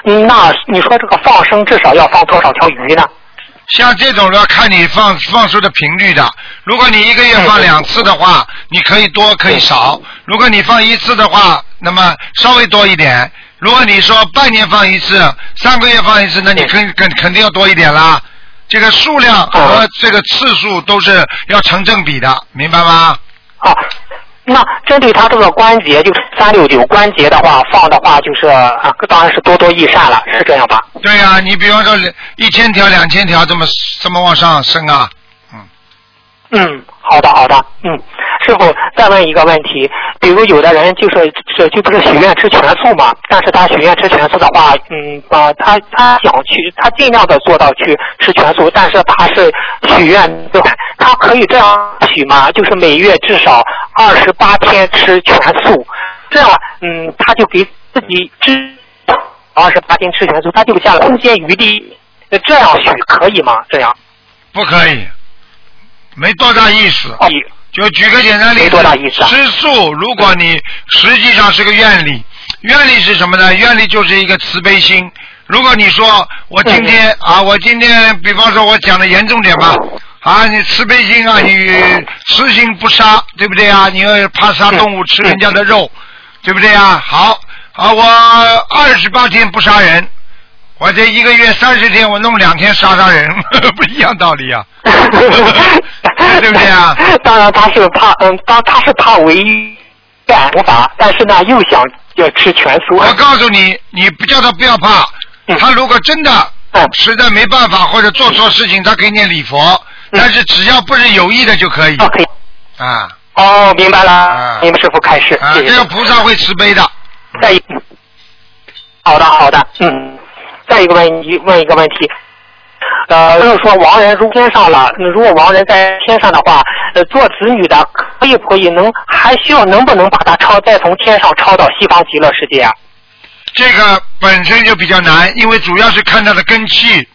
嗯，那你说这个放生至少要放多少条鱼呢？像这种要看你放放出的频率的。如果你一个月放两次的话，你可以多可以少；如果你放一次的话，那么稍微多一点。如果你说半年放一次，三个月放一次，那你肯肯肯定要多一点啦。这个数量和这个次数都是要成正比的，明白吗？啊，那针对他这个关节，就是三六九关节的话，放的话就是啊，当然是多多益善了，是这样吧？对呀、你比方说一千条、两千条这么这么往上升啊，嗯嗯，好的好的，嗯，师傅再问一个问题，比如有的人就是是就不是许愿吃全素嘛，但是他许愿吃全素的话，嗯啊、他他想去，他尽量的做到去吃全素，但是他是许愿的，他可以这样许吗？就是每月至少二十八天吃全素，这样嗯，他就给自己吃二十八天吃全素，他就下了空间余地，呃这样许可以吗？这样不可以，没多大意思。哦，就举个简单例子，多大意思啊吃素，如果你实际上是个愿力，愿力是什么呢？愿力就是一个慈悲心。如果你说我今天啊，我今天，比方说我讲的严重点吧，啊，你慈悲心啊，你慈心不杀，对不对啊？你要怕杀动物，吃人家的肉，对不对啊？好，啊，我二十八天不杀人，我这一个月三十天，我弄两天杀杀人，[laughs] 不一样道理啊。[laughs] [laughs] 对不对啊？[laughs] 当然他是怕，嗯，当他是怕违犯无法，但是呢又想要吃全素。我告诉你，你不叫他不要怕，嗯他如果真的嗯实在没办法或者做错事情，他可以念礼佛，但是只要不是有意的就可以哦，可以。啊哦，明白了啊，你们师傅开始，这个。菩萨会慈悲的。再一，好的好的，嗯，再一个问题，问一个问题。呃，就是说亡人如天上了，如果亡人在天上的话，呃，做子女的可以不可以能还需要能不能把他抄再从天上抄到西方极乐世界啊？这个本身就比较难，因为主要是看他的根气，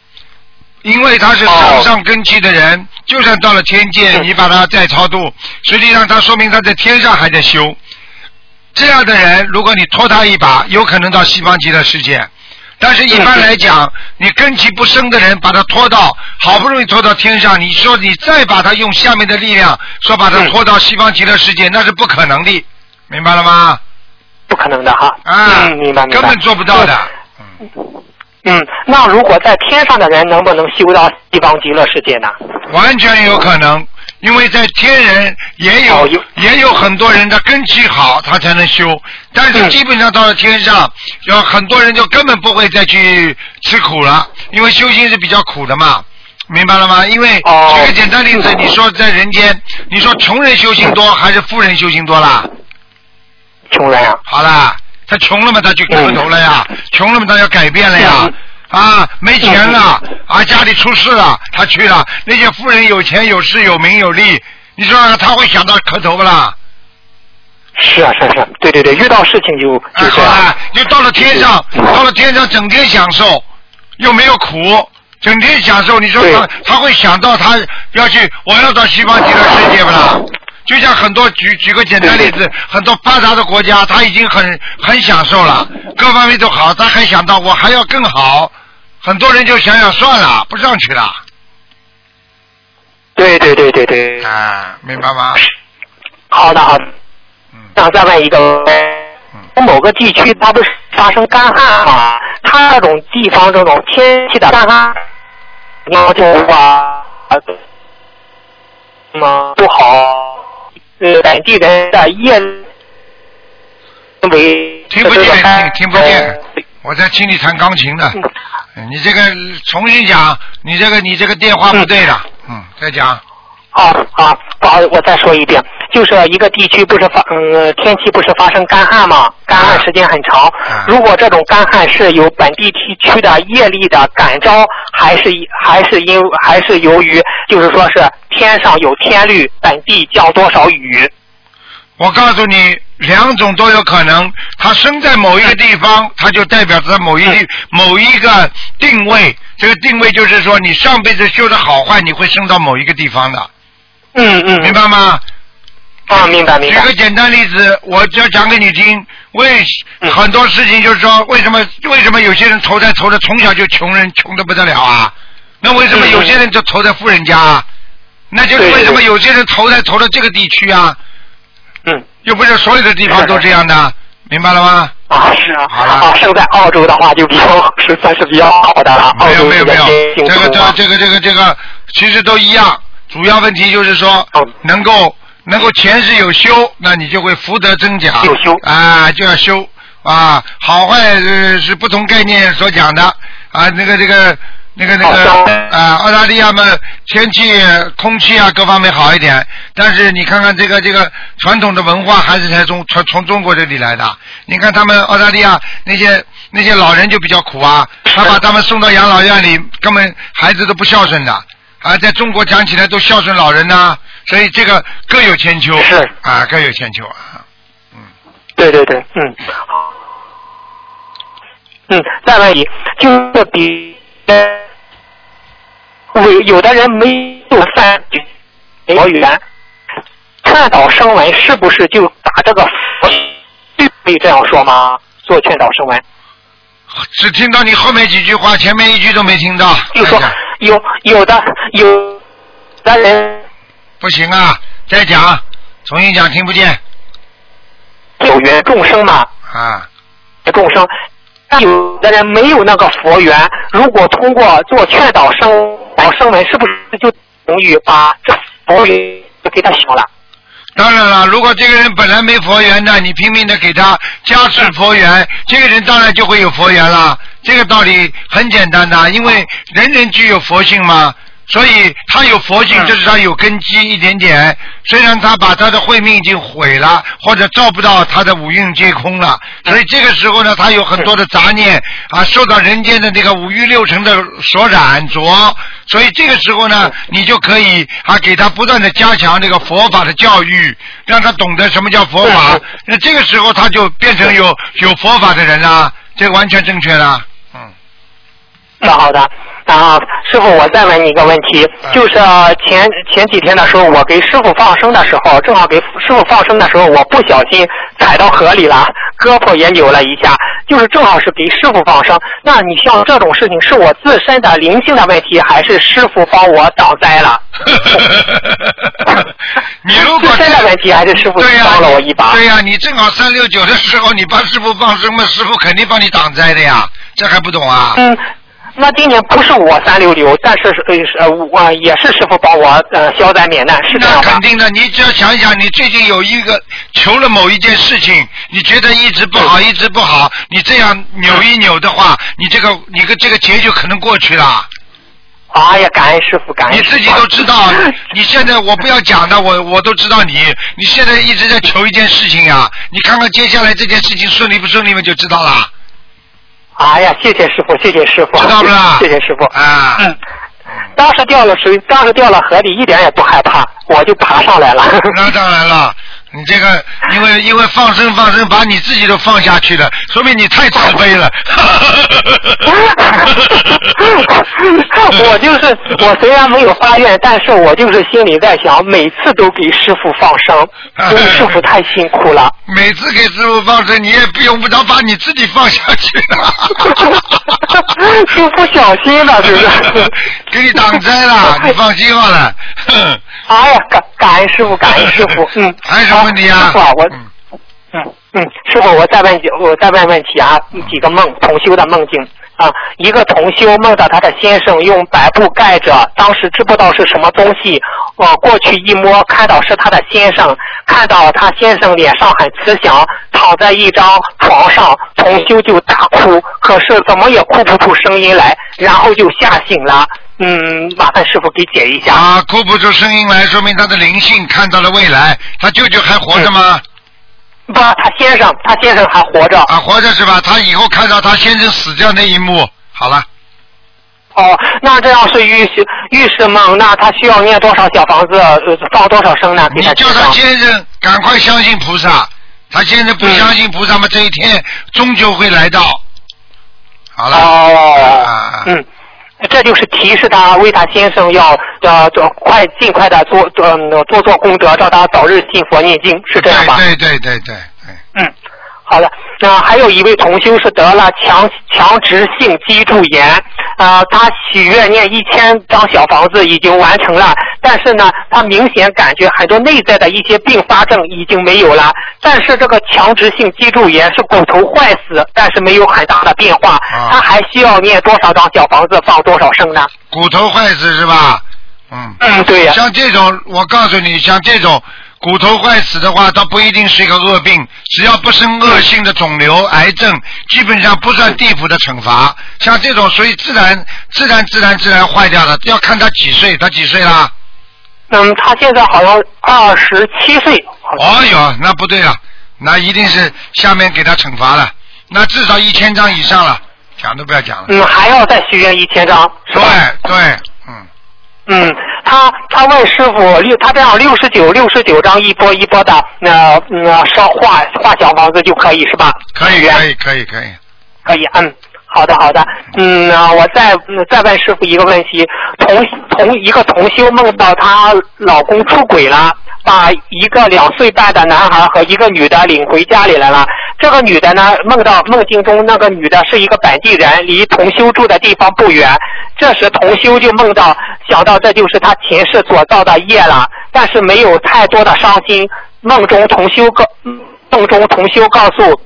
因为他是上上根气的人，就算到了天界，嗯你把他再超度，实际上他说明他在天上还在修。这样的人，如果你拖他一把，有可能到西方极乐世界。但是，一般来讲，你根基不深的人，把他拖到好不容易拖到天上，你说你再把他用下面的力量说把他嗯拖到西方极乐世界，那是不可能的，明白了吗？不可能的哈。啊，嗯，明白明白。根本做不到的。嗯嗯，那如果在天上的人能不能修到西方极乐世界呢？完全有可能。因为在天人也有、也有很多人的根基好，他才能修。但是嗯基本上到了天上，有很多人就根本不会再去吃苦了，因为修行是比较苦的嘛。明白了吗？因为哦举个简单例子，你说在人间，你说穷人修行多还是富人修行多啦？穷人啊，好啦，他穷了嘛，他就磕头了呀；穷了嘛，他要改变了呀。嗯啊，没钱了，[laughs] 啊，家里出事了，他去了。那些富人有钱有势有名有利，你说他会想到磕头不啦？是啊是啊是啊，对对对，遇到事情就哎，就这样。好了，又到了天上，嗯到了天上整天享受，又没有苦，整天享受，你说他他会想到他要去，我要到西方极乐世界不啦？就像很多举举个简单例子，很多发达的国家他已经很很享受了，各方面都好，他还想到我还要更好，很多人就想想算了，不上去了，对对对对对，啊，明白吗？好的好的。嗯想再问一个，某个地区它不是发生干旱吗？它那种地方这种天气的干旱，要求啊，那么不好，呃，本地人的业为听不见，听听不见呃，我在听你弹钢琴呢。嗯你这个重新讲，你这个你这个电话不对了，嗯，再讲。好好，不好，我再说一遍，就是一个地区不是发嗯天气不是发生干旱吗？干旱时间很长啊。如果这种干旱是由本地地区的业力的感召，还是还是因还是由于就是说是天上有天律，本地降多少雨？我告诉你，两种都有可能。他生在某一个地方，[laughs] 他就代表着某一地、[laughs] 某一个定位。这个定位就是说，你上辈子修的好坏，你会生到某一个地方的，嗯嗯，明白吗？啊，明白明白举个。简单例子，我就讲给你听。为嗯很多事情就是说，为什么为什么有些人投在投的从小就穷人，穷的不得了啊？那为什么嗯有些人就投在富人家啊？那就是为什么有些人投在投到这个地区啊？嗯又不是所有的地方都这样的，明白了吗？啊是啊，好了啊生在澳洲的话就比较是算是比较好的了。没有没有没有，这个这个这个这个这个其实都一样，主要问题就是说哦能够能够前世有修，那你就会福德增加。有修啊，就要修啊，好坏是是不同概念所讲的啊，那个这个。那个那个好的啊，澳大利亚嘛，天气、空气啊各方面好一点，但是你看看这个这个传统的文化还是才从从从中国这里来的。你看他们澳大利亚那些那些老人就比较苦啊，他把他们送到养老院里，根本孩子都不孝顺的。啊，在中国讲起来都孝顺老人呐、所以这个各有千秋。是啊，各有千秋啊。对对对，嗯，嗯，再问你，就是比呃，有有的人没有犯佛缘，劝导声闻是不是就打这个佛？可以这样说吗？做劝导声闻，只听到你后面几句话，前面一句都没听到。就说有有的有的人不行啊，再讲，重新讲，听不见有缘众生嘛，啊。众生，但有的人没有那个佛缘，如果通过做劝导生导生闻，是不是就等于把这佛缘就给他消了？当然了，如果这个人本来没佛缘的，你拼命的给他加持佛缘，这个人当然就会有佛缘了。这个道理很简单的，因为人人具有佛性嘛，所以他有佛性，嗯。就是他有根基一点点。虽然他把他的慧命已经毁了，或者照不到他的五蕴皆空了，所以这个时候呢，他有很多的杂念啊，受到人间的这个五欲六尘的所染着，所以这个时候呢，你就可以啊给他不断的加强这个佛法的教育，让他懂得什么叫佛法。那这个时候他就变成有有佛法的人啦，这个完全正确了。嗯，那好的，啊，师傅，我再问你一个问题，嗯就是前前几天的时候，我给师傅放生的时候，正好给师傅放生的时候，我不小心踩到河里了，胳膊也扭了一下，就是正好是给师傅放生。那你像这种事情，是我自身的灵性的问题，还是师傅帮我挡灾了？你如果自身的问题，还是师傅帮了我一把？对呀、你正好三六九的时候，你帮师傅放生嘛，师傅肯定帮你挡灾的呀，这还不懂啊？嗯，那今年不是我三六六，但是是呃呃我也是师傅帮我呃消灾免难，是这样那肯？定的，你只要想一想，你最近有一个求了某一件事情，你觉得一直不好，一直不好，你这样扭一扭的话，你这个你个这个劫就可能过去了。哎呀，感恩师傅，感恩。你自己都知道，你现在我不要讲的，我我都知道你，你现在一直在求一件事情呀，你看看接下来这件事情顺利不顺利嘛，就知道了。哎呀，谢谢师傅，谢谢师傅，知道不啦谢谢师傅。啊，嗯，当时掉了水，当时掉了河里，一点也不害怕，我就爬上来了。那当然了，你这个因为因为放生放生，把你自己都放下去了，说明你太慈悲了。[laughs] 我就是我虽然没有发愿，但是我就是心里在想，每次都给师傅放生，因为师傅太辛苦了。[laughs] 每次给师傅放生，你也不用不着把你自己放下去了。[laughs] 就不小心了，是不是？给你挡灾了，你放心好了。哎呀，感感恩师傅，感恩师傅，嗯。还有什么问题啊师傅啊，我，嗯嗯，师傅，我再问几，我再问问题啊，几个梦，同修的梦境啊，一个同修梦到他的先生用白布盖着，当时知不道是什么东西，我、过去一摸，看到是他的先生，看到他先生脸上很慈祥，躺在一张床上，同修就大哭，可是怎么也哭不出声音来，然后就吓醒了。嗯，麻烦师傅给解一下。啊，哭不出声音来，说明他的灵性看到了未来。他舅舅还活着吗？不，他先生，他先生还活着。啊，活着是吧？他以后看到他先生死掉那一幕，好了。哦，那这样是预示预示梦，那他需要念多少小房子，呃放多少声呢？给你叫他先生赶快相信菩萨，他先生不相信菩萨嘛，这一天终究会来到。好了。哦，嗯。这就是提示他为他先生要要做快尽快的做做嗯做做功德，让他早日进佛念经，是这样吧？对对对对。好的。那还有一位同修是得了强强直性脊柱炎，啊、他许愿念一千张小房子已经完成了，但是呢，他明显感觉很多内在的一些并发症已经没有了，但是这个强直性脊柱炎是骨头坏死，但是没有很大的变化，他还需要念多少张小房子，放多少声呢？骨头坏死是吧？嗯。嗯，对呀、像这种，我告诉你，像这种骨头坏死的话，它不一定是一个恶病，只要不生恶性的肿瘤、癌症，基本上不算地府的惩罚。像这种，所以自然、自然、自然、自然坏掉的，要看他几岁，他几岁啦？嗯，他现在好像二十七岁。哦哟，那不对了，那一定是下面给他惩罚了，那至少一千张以上了，讲都不要讲了。嗯，还要再许愿一千张？对对，嗯。嗯，他他问师傅六，他这样六十九六十九张一波一波的，那那烧画画小房子就可以是吧？可以可以可以可以。可以，嗯，好的好的，嗯，那我再嗯再问师傅一个问题，同同一个同修梦到她老公出轨了，把一个两岁半的男孩和一个女的领回家里来了。这个女的呢，梦到梦境中那个女的是一个本地人，离同修住的地方不远。这时同修就梦到，想到这就是他前世所造的业了，但是没有太多的伤心。梦中同修告梦中同修告诉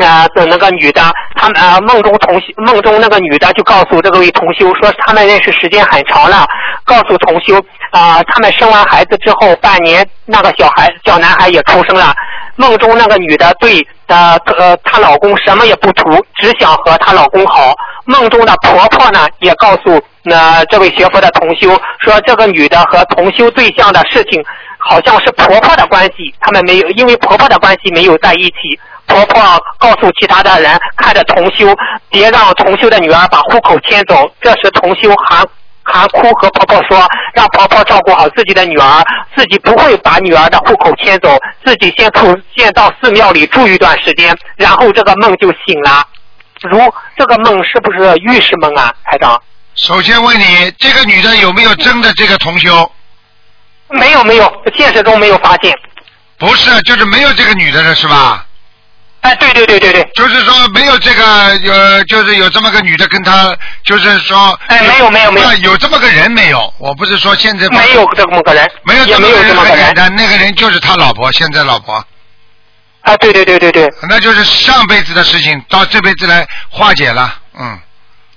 啊、的那个女的，他们啊、梦中同梦中那个女的就告诉这个位同修说，他们认识时间很长了，告诉同修啊、他们生完孩子之后半年，那个小孩小男孩也出生了。梦中那个女的对呃呃她老公什么也不图，只想和她老公好。梦中的婆婆呢也告诉那、这位学佛的同修说，这个女的和同修对象的事情好像是婆婆的关系，他们没有因为婆婆的关系没有在一起。婆婆告诉其他的人，看着同修，别让同修的女儿把户口迁走。这时同修还含哭和婆婆说，让婆婆照顾好自己的女儿，自己不会把女儿的户口迁走，自己先出先到寺庙里住一段时间，然后这个梦就醒了。如这个梦是不是预示梦啊，台长？首先问你，这个女的有没有真的这个同修？没有没有，现实中没有发现。不是，就是没有这个女的了，是吧？哎，对对对对对。就是说没有这个有，就是有这么个女的跟他，就是说。哎，没有没有没有啊有这么个人没有？我不是说现在。没有这么个人，没有也没有这么个人这么个人很简单，那个人就是他老婆，现在老婆。啊，对对对对对。那就是上辈子的事情，到这辈子来化解了，嗯。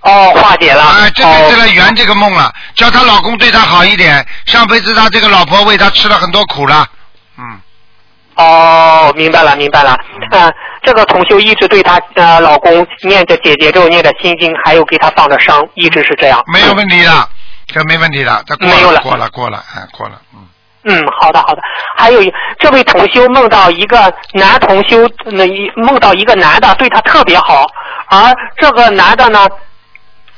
哦，化解了。啊，这辈子来圆这个梦了，叫她老公对她好一点。上辈子她这个老婆为她吃了很多苦了。嗯。哦，明白了，明白了。嗯、这个同修一直对她呃老公念着姐姐咒，念着心经，还有给她放着伤，一直是这样。没有问题的，这没问题的，这过了过了，过了，哎，过了。嗯。嗯，好的好的。还有一这位同修梦到一个男同修，那一梦到一个男的对他特别好，而这个男的呢，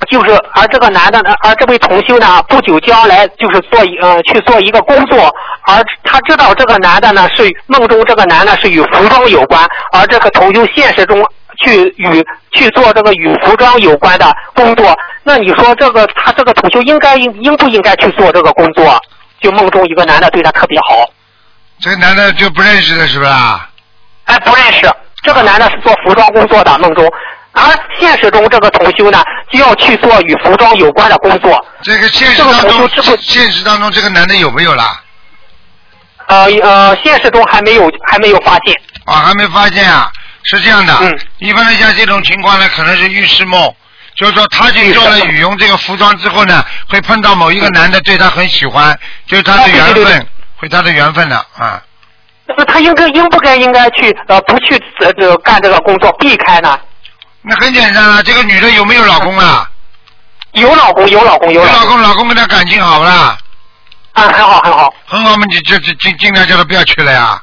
就是而这个男的呢，而这位同修呢，不久将来就是做一呃去做一个工作，而他知道这个男的呢是梦中这个男的是与服装有关，而这个同修现实中去与去做这个与服装有关的工作，那你说这个他这个同修应该应应不应该去做这个工作？就梦中一个男的对他特别好，这个男的就不认识了，是不是啊？哎，不认识。这个男的是做服装工作的，梦中，而现实中这个同修呢，就要去做与服装有关的工作。这个现实当中，现现实当中这个男的有没有啦？呃呃，现实中还没有还没有发现。啊，还没发现啊？是这样的，嗯一般的像这种情况呢，可能是预示梦，就是说他去做了羽绒这个服装之后呢，会碰到某一个男的对他很喜欢，就是他的缘啊对对对分，会他的缘分了啊。那他应该应不该应该去呃不去呃这干这个工作，避开呢？那很简单啊，这个女的有没有老公啊？有老公，有老公，有老公，老公跟她感情好不啦？啊，很好很好。很好嘛，你就就尽尽量叫她不要去了呀。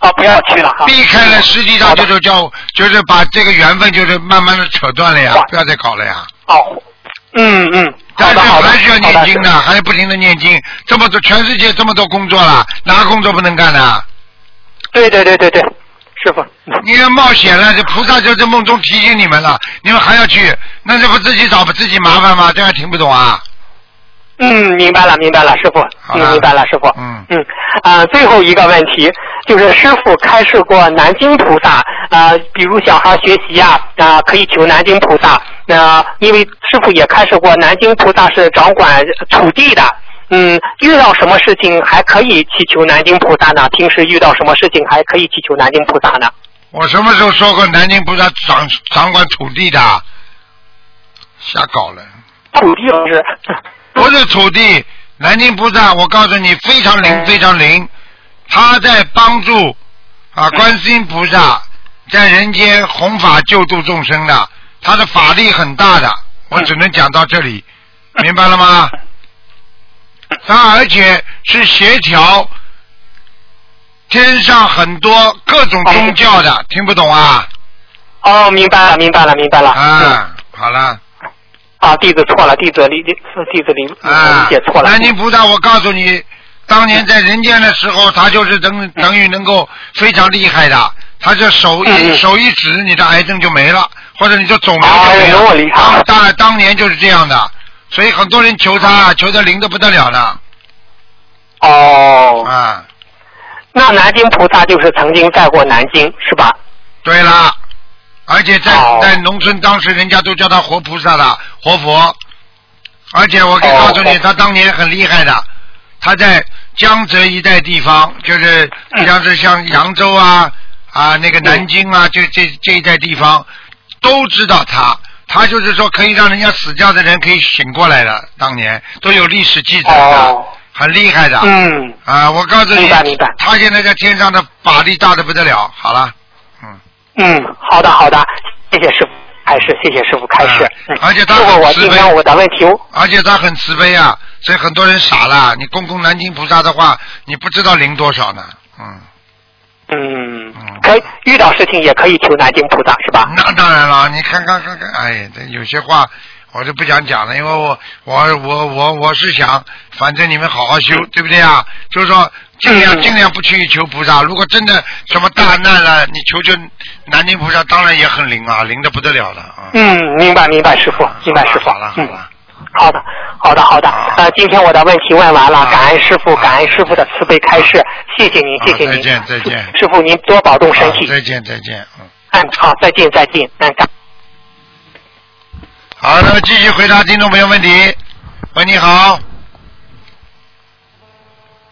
啊，不要去了哈。避开了，实际上就是叫就是把这个缘分就是慢慢的扯断了呀，不要再搞了呀。哦，嗯嗯，好但是还需要念经的，还是不停的念经。这么多全世界这么多工作了，哪个工作不能干的？对对对对对，师傅。你要冒险了，这菩萨就在梦中提醒你们了，你们还要去，那这不自己找自己麻烦吗？这还听不懂啊？嗯，明白了，明白了，师傅，嗯，明白了，师傅。嗯嗯啊、最后一个问题就是师傅开示过南京菩萨啊、比如小孩学习呀啊、可以求南京菩萨。那、因为师傅也开示过南京菩萨是掌管土地的。嗯，遇到什么事情还可以祈求南京菩萨呢？平时遇到什么事情还可以祈求南京菩萨呢？我什么时候说过南京菩萨掌掌管土地的？瞎搞了。土地不是？不是土地，南京菩萨，我告诉你非常灵，非常灵，他在帮助啊观世音菩萨在人间弘法救度众生的，他的法力很大的，我只能讲到这里，明白了吗？他而且是协调天上很多各种宗教的，听不懂啊？哦，明白了，明白了，明白了。啊，好了。啊，弟子错了，弟子理理弟子理啊理解错了。南京菩萨，我告诉你，当年在人间的时候，他就是等等于能够非常厉害的，他这手一、手一指，你的癌症就没了，或者你就肿瘤就哎没了。当当当年就是这样的，所以很多人求他，求的灵的不得了了。哦，啊。那南京菩萨就是曾经在过南京，是吧？对了，而且在、哦。在农村，当时人家都叫他活菩萨的活佛，而且我可以告诉你，哦他当年很厉害的，他在江浙一带地方，就是嗯。像是像扬州啊啊那个南京啊，这这这一带地方都知道他。他就是说可以让人家死掉的人可以醒过来的，当年都有历史记载的，哦，很厉害的。嗯，啊，我告诉你他现在在天上的法力大的不得了。好了，嗯。嗯，好的好的，谢谢师傅开示，谢谢师傅开始。而且他很慈悲我的问题，而且他很慈悲啊，所以很多人傻了。你供供南京菩萨的话，你不知道灵多少呢。嗯，嗯嗯，可以遇到事情也可以求南京菩萨，是吧？那当然了，你看看看看，哎呀，这有些话我就不想讲了，因为我我我我我是想，反正你们好好修，对不对啊？就是说尽量嗯尽量不去求菩萨。如果真的什么大难了，你求求南京菩萨，当然也很灵啊，灵的不得了了啊。嗯，明白明白，师傅，明白师傅。好了好嗯了，好的，好的，好的。呃，今天我的问题问完了，好感恩师傅，好感恩师傅的慈悲开示，谢谢您，谢谢您。再见再见师傅您多保重身体。好再见再见，嗯。嗯，好，再见再见。嗯，感好，那么继续回答听众朋友问题。喂，你好。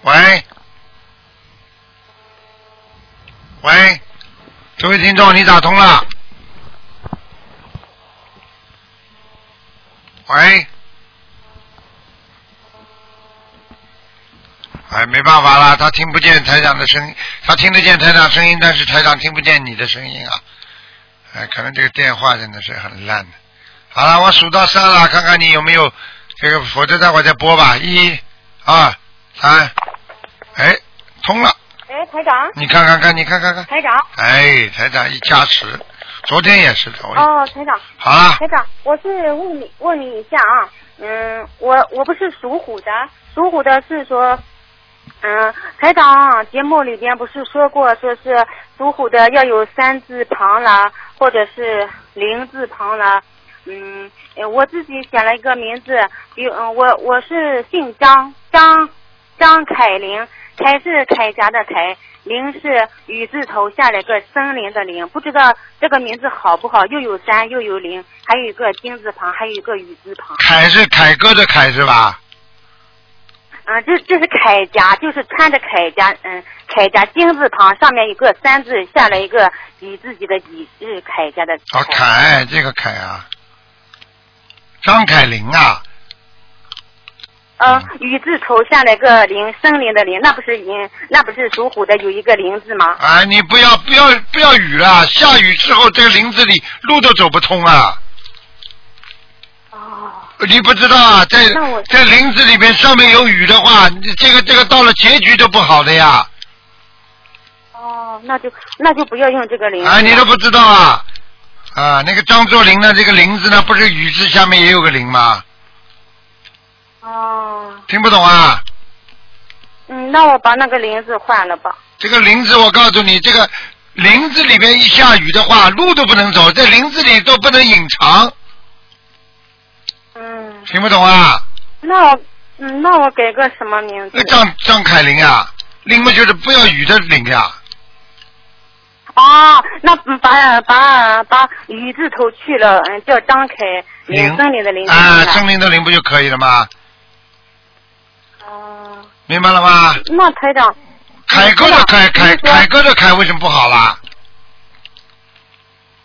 喂。喂，这位听众，你打通了。喂，哎，没办法啦，他听不见台长的声音，他听得见台长声音，但是台长听不见你的声音啊。哎，可能这个电话真的是很烂的。好了，我数到三了，看看你有没有这个，否则待会儿再播吧。一、二、三，哎，通了。哎，台长。你看看看，你看看看。台长。哎，台长一加持，昨天也是的。我哦，台长。好了。台长，我是问你问你一下啊，嗯，我我不是属虎的，属虎的是说，嗯，台长节目里边不是说过，说是属虎的要有三字旁啦，或者是零字旁啦，嗯，我自己选了一个名字，比嗯，我我是姓张，张张凯玲，凯是铠甲的凯，林是雨字头下来个森林的林，不知道这个名字好不好？又有山又有林，还有一个金字旁，还有一个雨字旁。凯是凯哥的凯是吧？啊，这这是铠甲，就是穿着铠甲，嗯，铠甲金字旁上面一个三字，下来一个己自己的己，是铠甲的啊，铠这个铠啊，张凯林啊，呃，雨字头下来个林，森林的林，那不是林，那不是属虎的有一个林字吗？啊，你不要不要不要雨了，下雨之后这个林子里路都走不通啊。哦。你不知道啊，在在林子里面上面有雨的话，你这个这个到了结局都不好的呀。哦，那就那就不要用这个林。啊，你都不知道啊？啊，那个张作霖呢？这个林字呢，不是雨字下面也有个林吗？哦。听不懂啊？嗯，那我把那个林字换了吧。这个林字，我告诉你，这个林子里面一下雨的话，路都不能走，在林子里都不能隐藏。嗯。听不懂啊？那我嗯，那我给个什么名字那？张张凯玲啊，林嘛就是不要雨的林呀、哦，那嗯把把把雨字头去了，嗯，叫张凯林，林森林的林。啊，森林的林不就可以了吗？哦。明白了吗？那台长。凯哥的凯凯凯哥的凯为什么不好啦？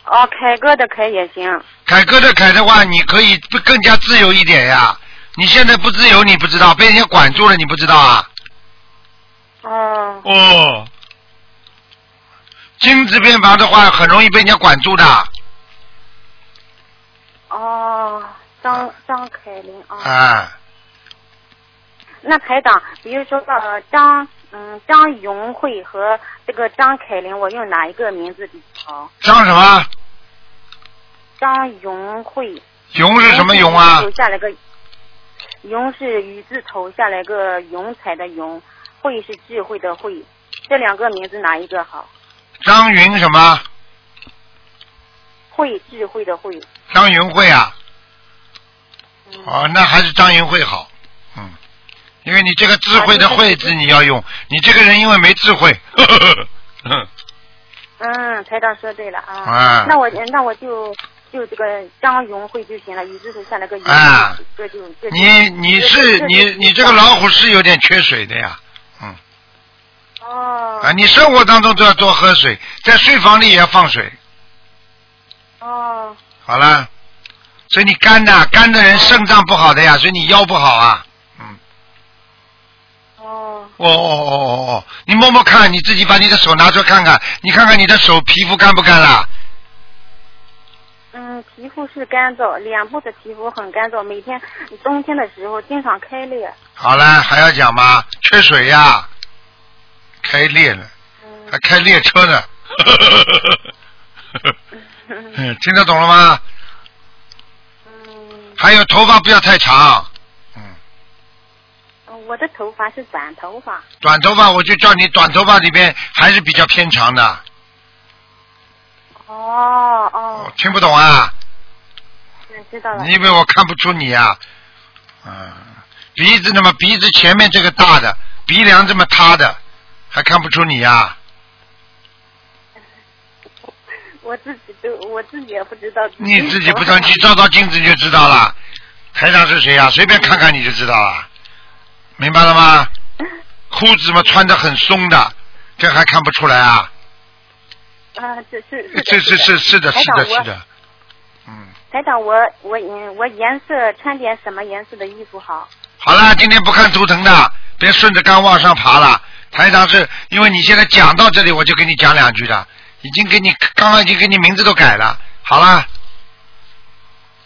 哦，凯哥的凯也行。凯哥的凯的话，你可以更加自由一点呀。你现在不自由，你不知道，被人家管住了，你不知道啊？哦。哦。金字边旁的话，很容易被人家管住的。哦，张张凯林啊。啊，那台长，比如说呃张嗯张永慧和这个张凯琳，我用哪一个名字比较好？张什么？张永慧。永是什么永啊头下来个永是雨字头下来个永彩的永，慧是智慧的慧，这两个名字哪一个好？张云什么？慧智慧的慧。张云慧啊？嗯哦，那还是张云慧好，嗯，因为你这个智慧的慧字你要用，你这个人因为没智慧，呵呵呵嗯嗯，台长说对了啊。啊那我那我就就这个张永慧就行了，雨字头下来个永，啊这就这就你你是你你这个老虎是有点缺水的呀，嗯。哦。啊，你生活当中都要多喝水，在睡房里也要放水。哦。好了，所以你干的干的人肾脏不好的呀，所以你腰不好啊。哦。哦哦哦哦哦，你摸摸看，你自己把你的手拿出来看看，你看看你的手皮肤干不干啦？嗯，皮肤是干燥，脸部的皮肤很干燥，每天冬天的时候经常开裂。好了，还要讲吗？缺水呀，开裂了，还开列车呢。听得懂了吗？还有头发不要太长，我的头发是短头发。短头发我就叫你短头发里边还是比较偏长的，哦哦，听不懂啊？嗯，知道了。你以为我看不出你呀、嗯，鼻子那么鼻子前面这个大的，鼻梁这么塌的，还看不出你呀、[laughs] 我自己都我自己也不知道。你自己不知道，你照照镜子就知道了。台长是谁呀、随便看看你就知道了，明白了吗？裤子嘛穿的很松的，这还看不出来啊？啊，这是这是是是的，是的，是的。嗯台长，我我嗯，我颜色穿点什么颜色的衣服好？好了，今天不看图腾的，别顺着杆往上爬了。台长是因为你现在讲到这里，我就给你讲两句的，已经给你刚刚已经给你名字都改了。好了，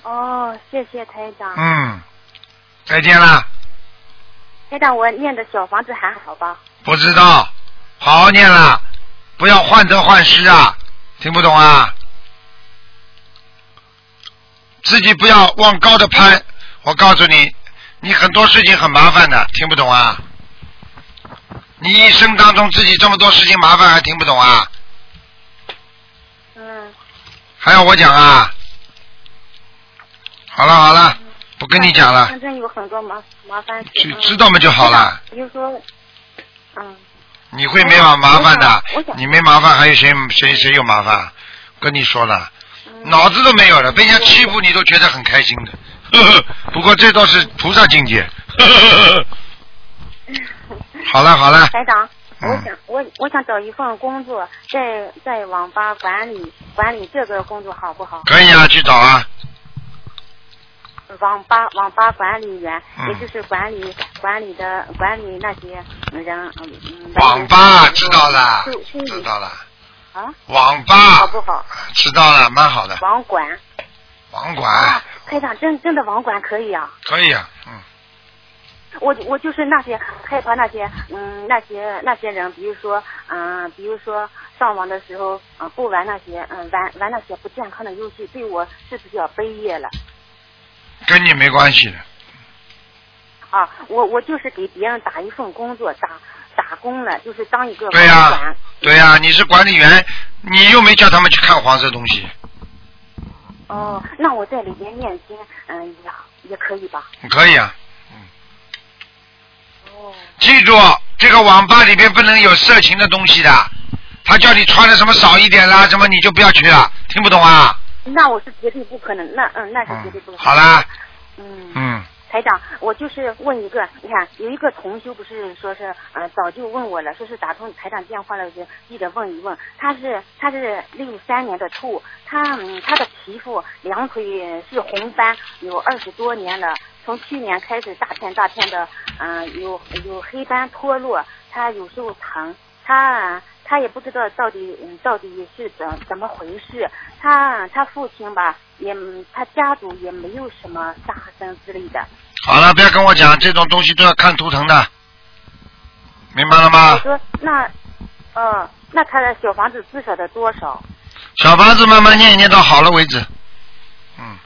哦，谢谢台长。嗯，再见了。台长，我念的小房子还好吧？不知道，好好念啦，不要患得患失啊！听不懂啊？自己不要往高的攀。我告诉你，你很多事情很麻烦的，听不懂啊？你一生当中自己这么多事情麻烦还听不懂啊？嗯。还要我讲啊？好了好了，不跟你讲了。反正有很多麻麻烦事。知知道嘛就好了。比如说，嗯。你会没麻麻烦的，你没麻烦还有谁谁谁有麻烦？跟你说了，脑子都没有了，被人家欺负你都觉得很开心的。呵 [laughs] 呵不过这倒是菩萨境界。[laughs] 好了好了。台长，嗯我想我我想找一份工作，在在网吧管理管理这个工作好不好？可以啊，去找啊。网吧网吧管理员，嗯也就是管理管理的管理那些人，嗯嗯。网吧知道了知道了。啊。网吧好不好？知道了，蛮好的。网管。网管啊，台长，真真的网管可以啊。可以啊，嗯，我我就是那些害怕那些嗯那些那些人，比如说嗯、比如说上网的时候嗯、不玩那些嗯玩玩那些不健康的游戏，对我是不是要背业了跟你没关系的。啊？我我就是给别人打一份工作，打打工了，就是当一个对呀。对呀、你是管理员，你又没叫他们去看黄色东西，哦，那我在里面念经，嗯也也可以吧？可以啊。哦。记住，这个网吧里边不能有色情的东西的。他叫你穿的什么少一点啦，什么你就不要去了，听不懂啊？那我是绝对不可能，那嗯那是绝对不可能。好啦，嗯。嗯，台长，我就是问一个，你看有一个同修不是说是呃早就问我了，说是打通台长电话了，就记得问一问。他是他是六三年的兔，他嗯他的皮肤两腿是红斑，有二十多年了，从去年开始大片大片的，嗯、有有黑斑脱落，他有时候疼，他他也不知道到底嗯到底是怎怎么回事，他他父亲吧也他家族也没有什么杀生之类的。好了，不要跟我讲这种东西都要看图腾的，明白了我吗？说那，呃，那他的小房子至少得多少？小房子慢慢念，念到好了为止。嗯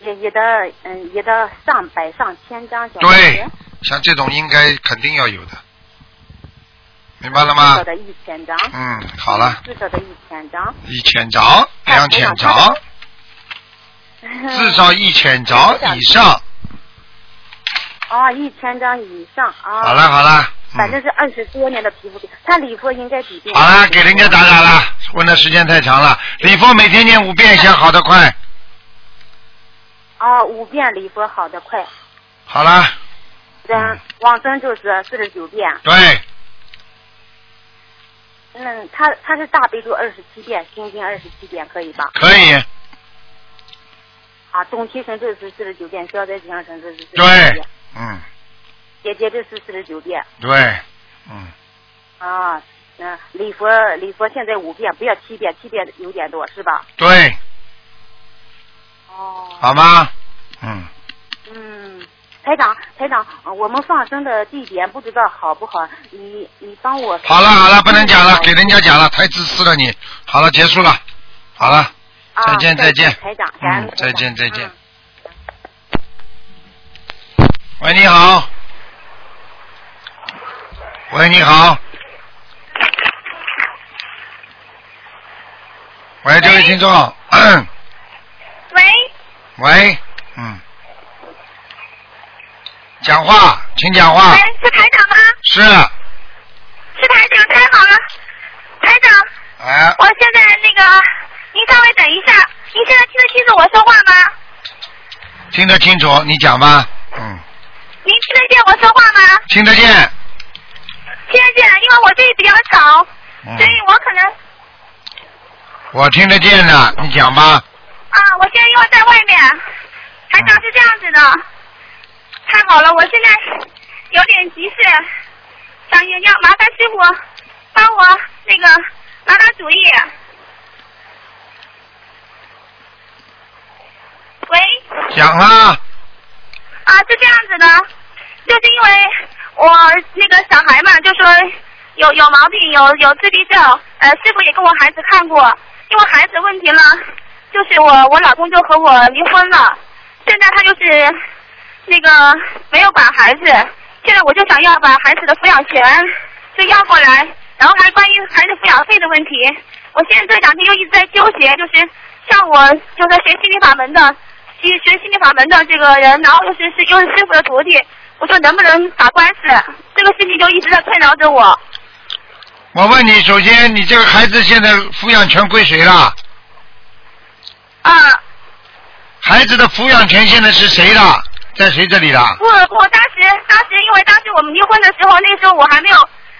也也得嗯也得上百上千张小。对，像这种应该肯定要有的，明白了至吗少？得一千张。嗯，好了，至少得一千张。一千张、两千张，至少一千张 [laughs] 以上。哦，一千张以上啊。好了好了，反正是二十多年的皮肤病，他礼佛应该几遍。好了，给人家打打了，问的时间太长了。礼佛每天念五遍，想好的快。哦，五遍礼佛好的快，好了，嗯，往生就是四十九遍。对，嗯，他他是大悲咒二十七遍，心经二十七遍，可以吧？可以，啊，总提神咒是四十九遍，消灾吉祥神咒是四十九对遍，，嗯，姐姐这是四十九遍。对，嗯，啊，嗯、礼佛礼佛现在五遍，不要七遍，七遍有点多是吧？对，哦。好吗？嗯，嗯，台长，台长，呃我们放生的地点不知道好不好？你你帮我。好了好了，不能讲了，给人家讲了，太自私了你。好了，结束了，好了，啊再见再见，台长，嗯，再见再见。喂，你好。喂，你好。喂，这位听众。喂，喂，嗯，讲话，请讲话喂。，是台长吗？是，是台长，太好了，台长，哎，我现在那个，您稍微等一下，您现在听得清楚我说话吗？听得清楚，你讲吧。嗯，您听得见我说话吗？听得见。听得见，因为我这里比较吵，嗯所以我可能我听得见的，你讲吧。啊，我现在因为在外面，台长是这样子的，太好了，我现在有点急事，想要要麻烦师傅帮我那个拿拿主意。喂，讲啊，啊，是这样子的，就是因为我那个小孩嘛，就说有有毛病，有有自闭症，呃，师傅也跟我孩子看过，因为孩子问题呢，就是我我老公就和我离婚了，现在他就是那个没有管孩子，现在我就想要把孩子的抚养权就要过来，然后还关于孩子抚养费的问题，我现在这两天又一直在纠结，就是像我就是学心理法门的。学学心理法门的这个人，然后又是是又是师傅的徒弟，我说能不能打官司？这个事情就一直在困扰着我。我问你，首先你这个孩子现在抚养权归谁了？啊。孩子的抚养权现在是谁的？在谁这里的？不，我当时当时因为当时我们离婚的时候，那时候我还没有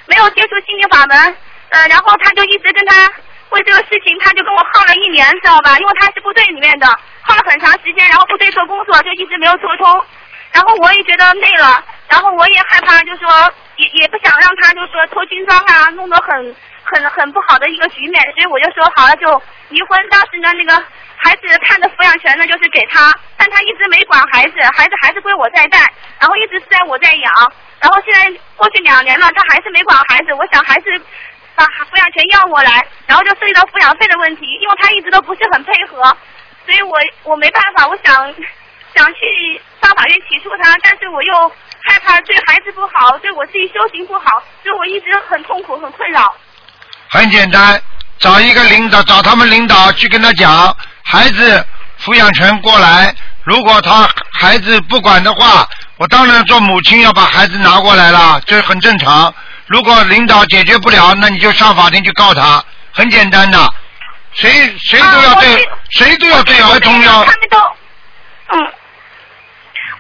没有接触心理法门，呃，然后他就一直跟他。为这个事情，他就跟我耗了一年，知道吧？因为他是部队里面的，耗了很长时间，然后部队做工作就一直没有做通，然后我也觉得累了，然后我也害怕，就说也也不想让他就说偷军装啊，弄得很很很不好的一个局面，所以我就说好了就离婚。当时呢，那个孩子判的抚养权呢就是给他，但他一直没管孩子，孩子还是归我在带，然后一直是在我在养，然后现在过去两年了，他还是没管孩子，我想还是。把抚养权要过来，然后就涉及到抚养费的问题，因为他一直都不是很配合，所以我我没办法，我想想去上法院起诉他，但是我又害怕对孩子不好，对我自己修行不好，所以我一直很痛苦，很困扰。很简单，找一个领导，找他们领导去跟他讲，孩子抚养权过来，如果他孩子不管的话，我当然做母亲要把孩子拿过来了，这很正常。如果领导解决不了，那你就上法庭去告他，很简单的，谁谁都要对，谁都要对儿童要。他们都，嗯，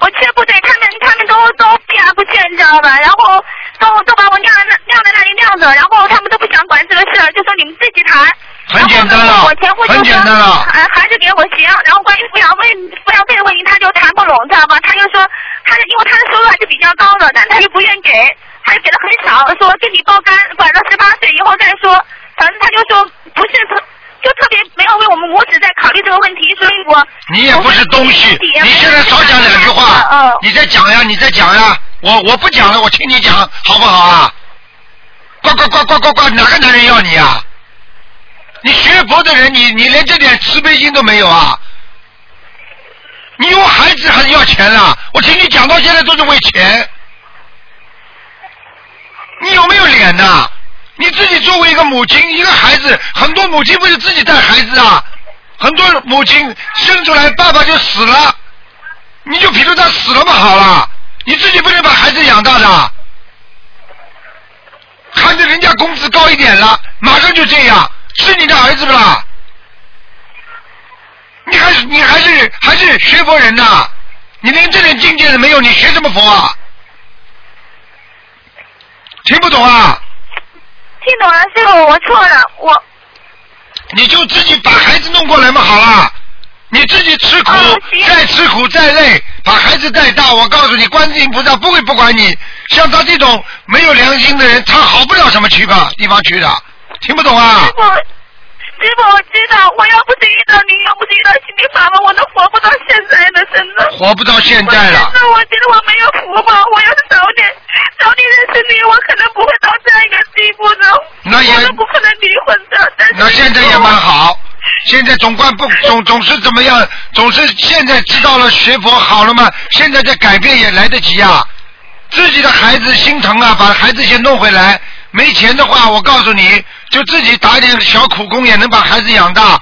我去部队，他们他们都都避而不见，你知道吧？然后都都把我晾在那晾在那里晾着，然后他们都不想管这个事儿，就说你们自己谈。很简单了，很简单了。孩孩子给我行，然后关于抚养费抚养费的问题他就谈不拢，知道吧？他就说，他因为他的收入还是比较高的，但他又不愿给，他就给的很少，说给你包干，管到十八岁以后再说。反正他就说不是特，就特别没有为我们母子在考虑这个问题，所以我你也不是东西，你现在少讲两句话，你再讲呀，你再讲呀，我我不讲了，我听你讲好不好啊？呱呱呱呱呱呱，哪个男人要你啊？你学佛的人，你你连这点慈悲心都没有啊？你有孩子还是要钱啊？我听你讲到现在都是为钱。你有没有脸呐？你自己作为一个母亲，一个孩子，很多母亲不是自己带孩子啊？很多母亲生出来爸爸就死了，你就比如他死了嘛好了，你自己不能把孩子养大的，看着人家工资高一点了，马上就这样，是你的儿子不啦？你还是你还是还是学佛人呐？你连这点境界都没有，你学什么佛啊？听不懂啊？听懂了，师傅，我错了，我。你就自己把孩子弄过来嘛，好了，你自己吃苦，再吃苦再累，把孩子带大。我告诉你，观世音菩萨不会不管你。像他这种没有良心的人，他好不了什么去吧地方去的。听不懂啊？师傅，师傅，我知道，我要不是遇到你，要不是遇到心理法门，我都活不到现在的，真的。活不到现在了。真的，我觉得我没有福报，我要是早点。早点认识你，我可能不会到这样一个地步的。那也不可能离婚的。那现在也蛮好，现在总管不 [laughs] 总总是怎么样？总是现在知道了学佛好了嘛？现在在改变也来得及啊！自己的孩子心疼啊，把孩子先弄回来。没钱的话，我告诉你就自己打点小苦工，也能把孩子养大。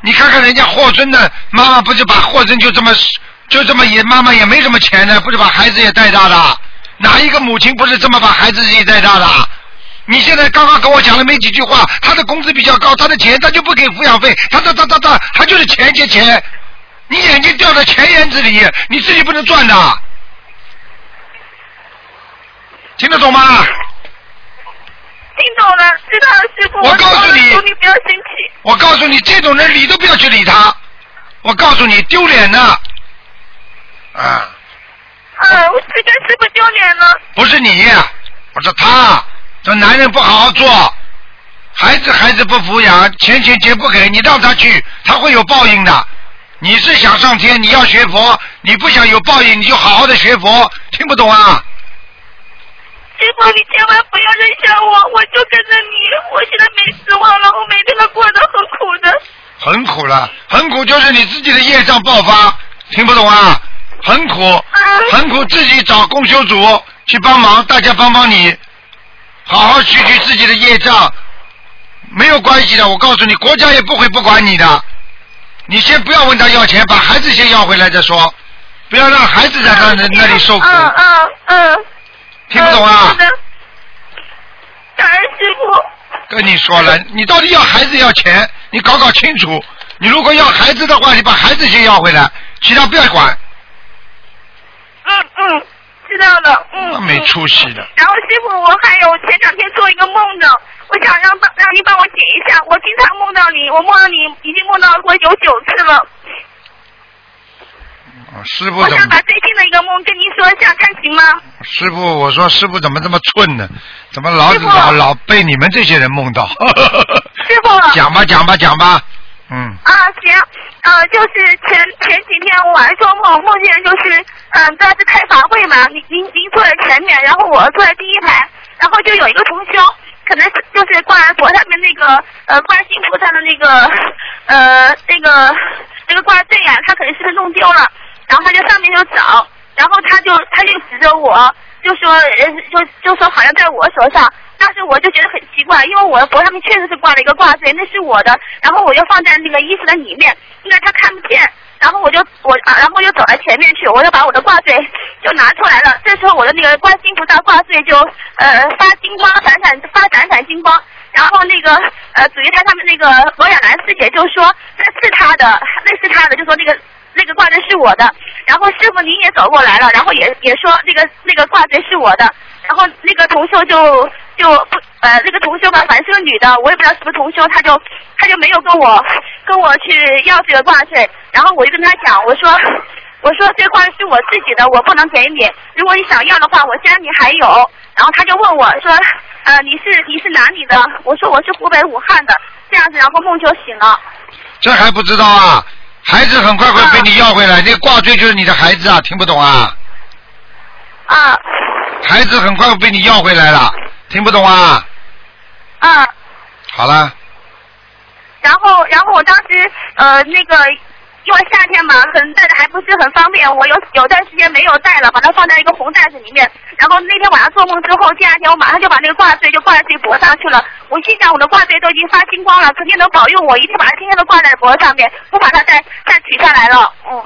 你看看人家霍尊的妈妈，不就把霍尊就这么就这么也妈妈也没什么钱呢，不是把孩子也带大的。哪一个母亲不是这么把孩子自己带大的？你现在刚刚跟我讲了没几句话，他的工资比较高，他的钱他就不给抚养费，他他他他他他就是钱钱钱，你眼睛掉在钱眼子里，你自己不能赚的，听得懂吗？听懂了，知道了，师傅。我告诉你，你不要生气。我告诉你，这种人理都不要去理他，我告诉你，丢脸呢。啊，啊，我是跟师傅丢脸了。不是你，我说他，这男人不好好做，孩子孩子不抚养，钱钱钱不给你，让他去，他会有报应的。你是想上天，你要学佛，你不想有报应，你就好好的学佛，听不懂啊？师傅，你千万不要扔下我，我就跟着你。我现在没希望了，我每天都过得很苦的。很苦了，很苦就是你自己的业障爆发，听不懂啊？很苦，很苦，自己找公修组去帮忙，大家帮帮你，好好去去自己的业障，没有关系的。我告诉你，国家也不会不管你的。你先不要问他要钱，把孩子先要回来再说，不要让孩子在他那那里受苦。嗯嗯嗯。听不懂啊？感恩师傅。跟你说了，你到底要孩子要钱？你搞搞清楚。你如果要孩子的话，你把孩子先要回来，其他不要管。嗯嗯，知道了。嗯。那没出息的。然后师傅，我还有前两天做一个梦呢，我想让帮让您帮我解一下。我经常梦到你，我梦到你已经梦到过有九次了。师傅我想把最近的一个梦跟您说一下，看行吗？师傅，我说师傅怎么这么寸呢？怎么老老老被你们这些人梦到？师傅。[laughs] 讲吧讲吧讲吧，嗯。啊行，呃就是前前几天我晚上做梦，梦见就是嗯在是开法会嘛，您您您坐在前面，然后我坐在第一排，然后就有一个同修，可能是就是挂在佛上面那个呃观世音菩萨的那个呃那个那个挂坠呀，他可能是不是弄丢了？然后他就上面就找，然后他就他就指着我，就说就就说好像在我手上，当时我就觉得很奇怪，因为我的脖上面确实是挂了一个挂坠，那是我的，然后我就放在那个衣服的里面，因为他看不见，然后我就我啊然后我就走到前面去，我就把我的挂坠就拿出来了，这时候我的那个观音菩萨挂坠就呃发金光，闪闪发闪闪金光。然后那个呃，紫玉台他们那个罗亚兰师姐就说那是他的，那是他的，就说那个那个挂坠是我的。然后师傅您也走过来了，然后也也说那个那个挂坠是我的。然后那个同修就就不呃那个同修吧，反正是个女的，我也不知道是不是同修，她就她就没有跟我跟我去要这个挂坠。然后我就跟她讲，我说我说这挂是我自己的，我不能给你。如果你想要的话，我家里还有。然后她就问我说，呃你是你是哪里的？我说我是湖北武汉的。这样子，然后梦就醒了。这还不知道啊？孩子很快会被你要回来，那个挂坠就是你的孩子啊，听不懂啊？啊。孩子很快会被你要回来了，听不懂啊？啊。好了，然后，然后我当时呃那个，因为夏天嘛，可能带的还不是很方便，我有有段时间没有带了，把它放在一个红袋子里面。然后那天晚上做梦之后，第二天我马上就把那个挂坠就挂在自己脖上去了。我心想我的挂坠都已经发金光了，肯定能保佑我，一定把它天天都挂在脖上面，不把它再再取下来了。嗯。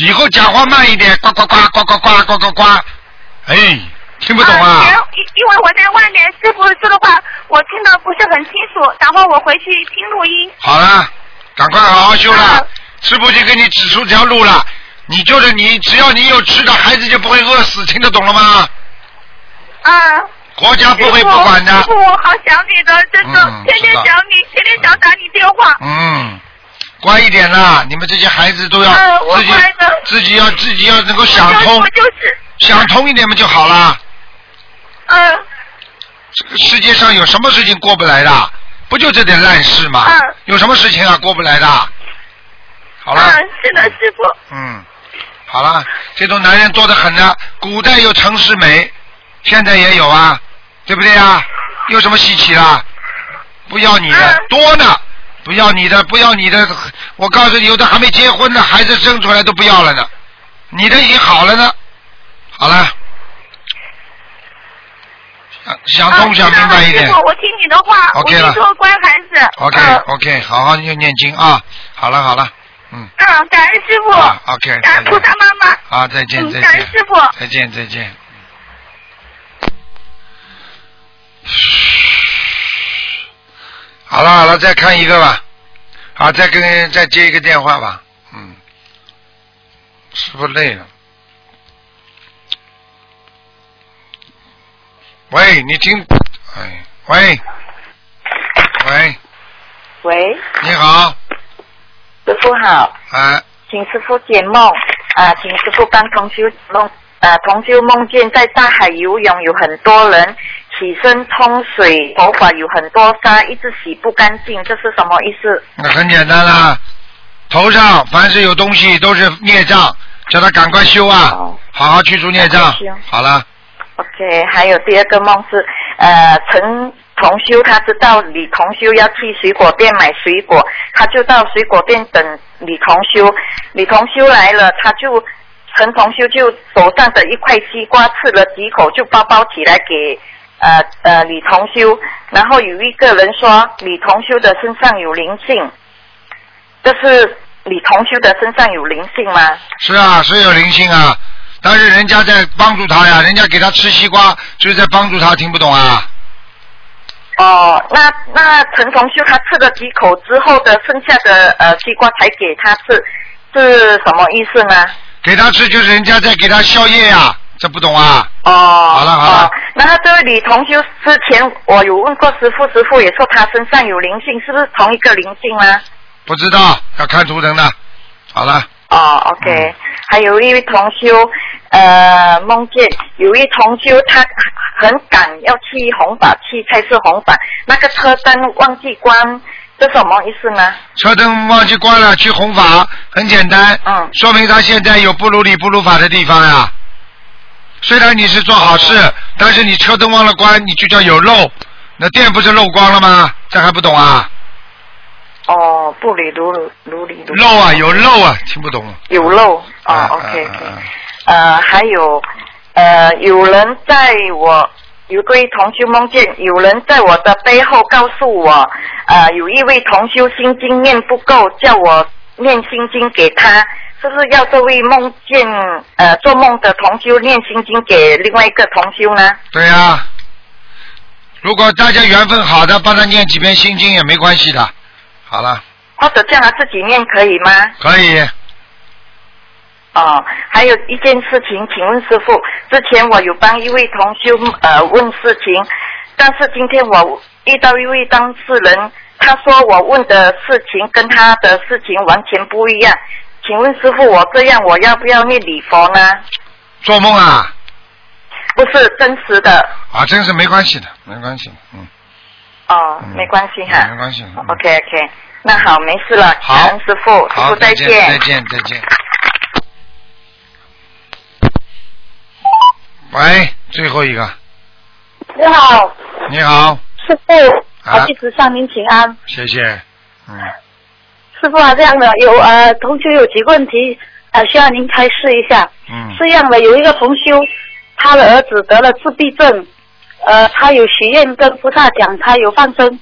以后讲话慢一点，呱呱呱呱呱呱呱呱呱，哎，听不懂啊？行，因因为我在外面，师傅说的话我听得不是很清楚，然后我回去听录音。好了，赶快好好修了，师傅就给你指出条路了。你就是你，只要你有吃的，孩子就不会饿死，听得懂了吗？啊。国家不会不管的。师傅，我好想你的，真的，天天想你，天天想打你电话。嗯，乖一点啦！你们这些孩子都要自己自己要自己要能够想通，就是想通一点嘛就好啦。嗯。这个世界上有什么事情过不来的？不就这点烂事吗？嗯。有什么事情啊过不来的？好了。嗯，是的，师傅。嗯。好了，这种男人多得很呢。古代有陈世美，现在也有啊，对不对啊？有什么稀奇啦？不要你的多呢，不要你的，不要你的。我告诉你，有的还没结婚呢，孩子生出来都不要了呢。你的已经好了呢。好了，想通想明白一点。师傅，我听你的话，OK 了我做乖孩子。OK OK，好好念念经啊。好了好了，嗯，嗯，感恩师傅。啊 OK，感恩菩萨妈妈。好，再见嗯再见感恩师傅。再见再见。好了好了，再看一个吧。好，再跟再接一个电话吧。嗯，师傅累了。喂，你听，哎，喂，喂，喂，你好，师傅好，啊，请师傅解梦啊，请师傅帮同修梦啊，同修梦见在大海游泳，有很多人起身冲水，头发有很多沙，一直洗不干净，这是什么意思？那很简单啦，头上凡是有东西都是孽障，叫他赶快修啊，好好去除孽障。好了，OK，还有第二个梦是，呃，陈同修他知道李同修要去水果店买水果，他就到水果店等李同修。李同修来了，他就陈同修就手上的一块西瓜吃了几口，就包包起来给呃呃李同修。然后有一个人说李同修的身上有灵性，这是李同修的身上有灵性吗？是啊，是有灵性啊，但是人家在帮助他呀，人家给他吃西瓜，就是在帮助他，听不懂啊？哦，那那陈同修他吃了几口之后的剩下的呃西瓜才给他吃，是什么意思呢？给他吃就是人家在给他宵夜呀，这不懂啊？哦，好了好了哦，那这位李同修之前我有问过师傅，师傅也说他身上有灵性，是不是同一个灵性呢？不知道，要看图腾的。好了，哦，OK，、还有一位同修，呃，梦见有一同修他很赶要去红法去菜市红法，那个车灯忘记关，这什么意思呢？车灯忘记关了，去弘法，很简单，嗯，说明他现在有不如理不如法的地方呀。虽然你是做好事，但是你车灯忘了关，你就叫有漏，那电不是漏光了吗？这还不懂啊？哦，不理如如理如漏啊，有漏啊，听不懂。有漏哦、啊 OK，啊呃，还有呃，有人在我有个同修梦见有人在我的背后告诉我，呃，有一位同修心经念不够，叫我念心经给他，是不是要这位梦见呃做梦的同修念心经给另外一个同修呢？对呀、如果大家缘分好的，帮他念几遍心经也没关系的。好了，或者叫他自己念可以吗？可以。哦，还有一件事情，请问师傅，之前我有帮一位同修呃问事情，但是今天我遇到一位当事人，他说我问的事情跟他的事情完全不一样，请问师傅，我这样我要不要念礼佛呢？做梦啊？不是真实的啊，真是没关系的，没关系，嗯，哦，没关系哈。没关系。嗯 OK OK，那好，没事了，好师傅，师，傅再见，再见，再见。喂，最后一个，你好，你好，师傅，啊我弟子向您请安。谢谢。嗯，师傅啊，这样的有呃，同学有几个问题呃，需要您开示一下。嗯是这样的有一个同修，他的儿子得了自闭症，呃，他有许愿跟菩萨讲，他有放生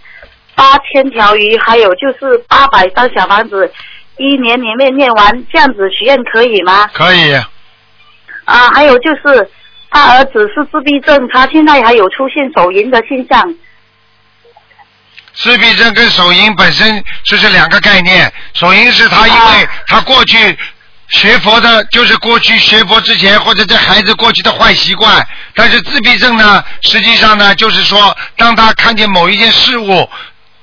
八千条鱼，还有就是八百张小房子，一年里面念完，这样子许愿可以吗？可以。啊，还有就是他儿子是自闭症，他现在还有出现手淫的现象。自闭症跟手淫本身就是两个概念，手淫是他因为他过去学佛的，就是过去学佛之前或者这孩子过去的坏习惯，但是自闭症呢，实际上呢，就是说当他看见某一件事物。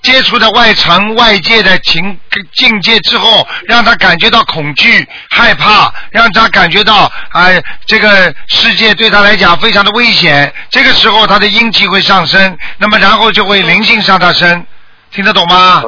接触的外层外界的情境界之后，让他感觉到恐惧、害怕，让他感觉到啊、这个世界对他来讲非常的危险。这个时候，他的阴气会上升，那么然后就会灵性上他身，听得懂吗？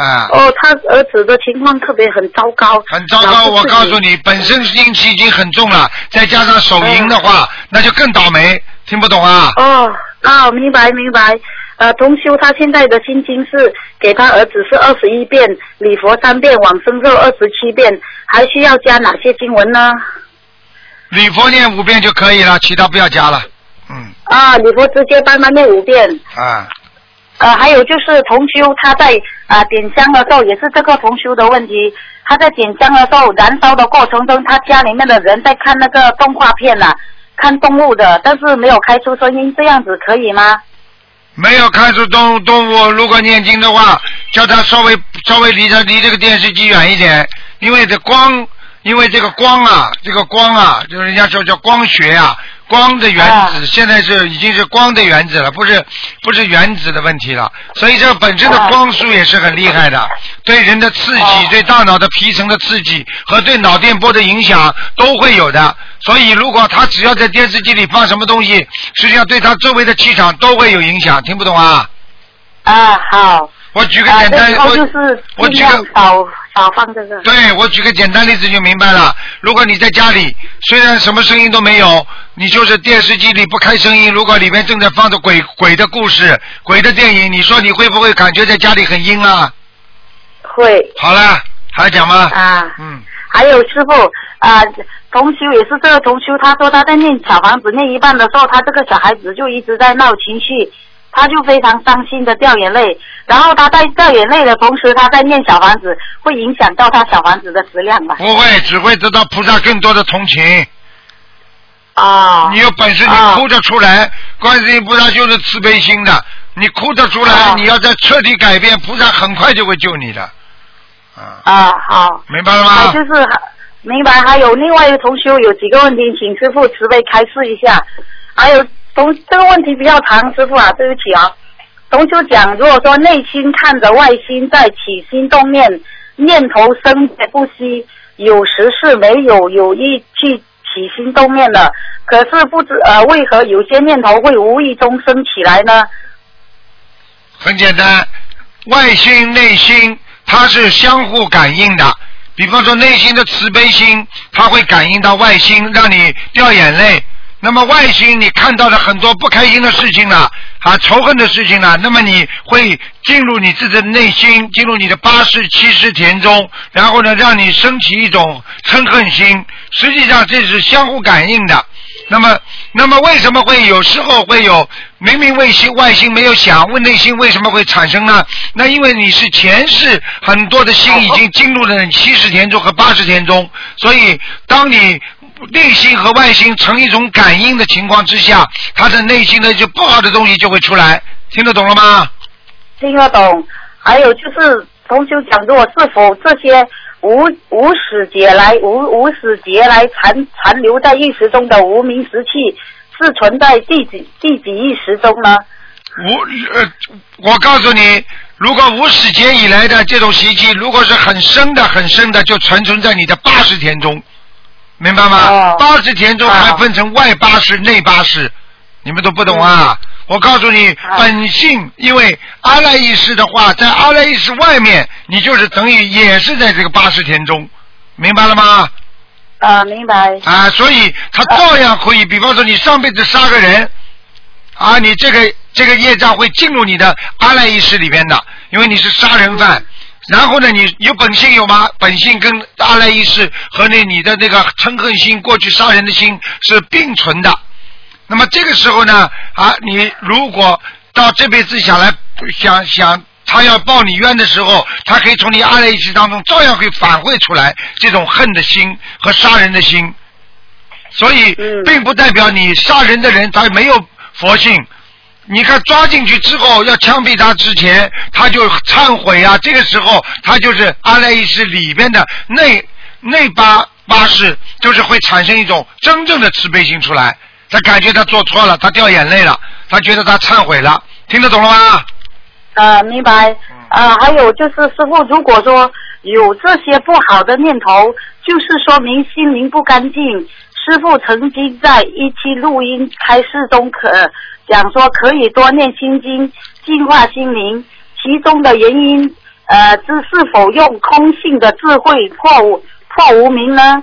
啊。哦，他儿子的情况特别很糟糕。很糟糕，我告诉你，本身阴气已经很重了，再加上手淫的话，那就更倒霉。听不懂啊？哦，啊，明白明白。呃，同修他现在的心经是给他儿子是二十一遍，礼佛三遍，往生咒二十七遍，还需要加哪些经文呢？礼佛念五遍就可以了，其他不要加了。嗯啊，礼佛直接帮他念五遍。啊，呃，还有就是同修他在啊、点香的时候，也是这个同修的问题。他在点香的时候，燃烧的过程中，他家里面的人在看那个动画片呐、看动物的，但是没有开出声音，这样子可以吗？没有看出动物动物，如果念经的话，叫他稍微稍微离他离这个电视机远一点，因为这光，因为这个光啊，这个光啊，就是人家说叫光学啊，光的原子现在是已经是光的原子了，不是不是原子的问题了。所以这本身的光速也是很厉害的，对人的刺激、对大脑的皮层的刺激和对脑电波的影响都会有的。所以如果他只要在电视机里放什么东西，实际上对他周围的气场都会有影响。听不懂啊？啊，好。我举个简单，啊、我就是我举个少少放这个。对，我举个简单例子就明白了。如果你在家里，虽然什么声音都没有，你就是电视机里不开声音，如果里面正在放着鬼鬼的故事、鬼的电影，你说你会不会感觉在家里很阴啊？会。好了，还讲吗？啊。嗯。还有师傅啊，同修也是这个同修，他说他在念小房子念一半的时候，他这个小孩子就一直在闹情绪。他就非常伤心的掉眼泪，然后他在掉眼泪的同时，他在念小房子，会影响到他小房子的质量吧？不会，只会得到菩萨更多的同情。啊！你有本事，你哭着出来，观世音菩萨就是慈悲心的。你哭着出来，你要再彻底改变，菩萨很快就会救你的。啊啊，好，明白了吗？就是明白。还有另外一个同学有几个问题，请师傅慈悲开示一下。还有。同这个问题比较长，师傅啊，对不起啊。同修讲，如果说内心看着外心在起心动念，念头生不息，有时是没有有意去起心动念的，可是不知呃为何有些念头会无意中升起来呢？很简单，外心内心它是相互感应的。比方说内心的慈悲心，它会感应到外心，让你掉眼泪。那么外心你看到了很多不开心的事情了，啊仇恨的事情了，那么你会进入你自己的内心，进入你的八世七世田中，然后呢让你升起一种嗔恨心。实际上这是相互感应的。那么，那么为什么会有时候会有明明外心外心没有想，问内心为什么会产生呢？那因为你是前世很多的心已经进入了七十田中和八十田中，所以当你。内心和外心成一种感应的情况之下，他的内心的就不好的东西就会出来，听得懂了吗？听得懂。还有就是同修讲过，是否这些无无始劫来无无始劫来残残留在意识中的无名习气，是存在第几第几意识中呢？无呃，我告诉你，如果无始劫以来的这种习气，如果是很深的很深的，就存存在你的八十天中。明白吗？八十田中还分成外八十、内八十，你们都不懂啊！我告诉你，本性，因为阿赖意识的话，在阿赖意识外面，你就是等于也是在这个八十田中，明白了吗？啊，明白。啊，所以他照样可以，比方说你上辈子杀个人，啊，你这个这个业障会进入你的阿赖意识里边的，因为你是杀人犯。然后呢，你有本性有吗？本性跟阿赖意识和那你的那个嗔恨心、过去杀人的心是并存的。那么这个时候呢，啊，你如果到这辈子想来想想他要报你冤的时候，他可以从你阿赖意识当中照样会反馈出来这种恨的心和杀人的心。所以，并不代表你杀人的人他没有佛性。你看抓进去之后要枪毙他之前，他就忏悔啊。这个时候他就是阿赖耶识里边的内内八八识，就是会产生一种真正的慈悲心出来。他感觉他做错了，他掉眼泪了，他觉得他忏悔了，听得懂了吗？呃，明白。呃，还有就是师傅，如果说有这些不好的念头，就是说明心灵不干净。师傅曾经在一期录音开示中可。讲说可以多念心经，净化心灵。其中的原因，呃，是是否用空性的智慧破无破无明呢？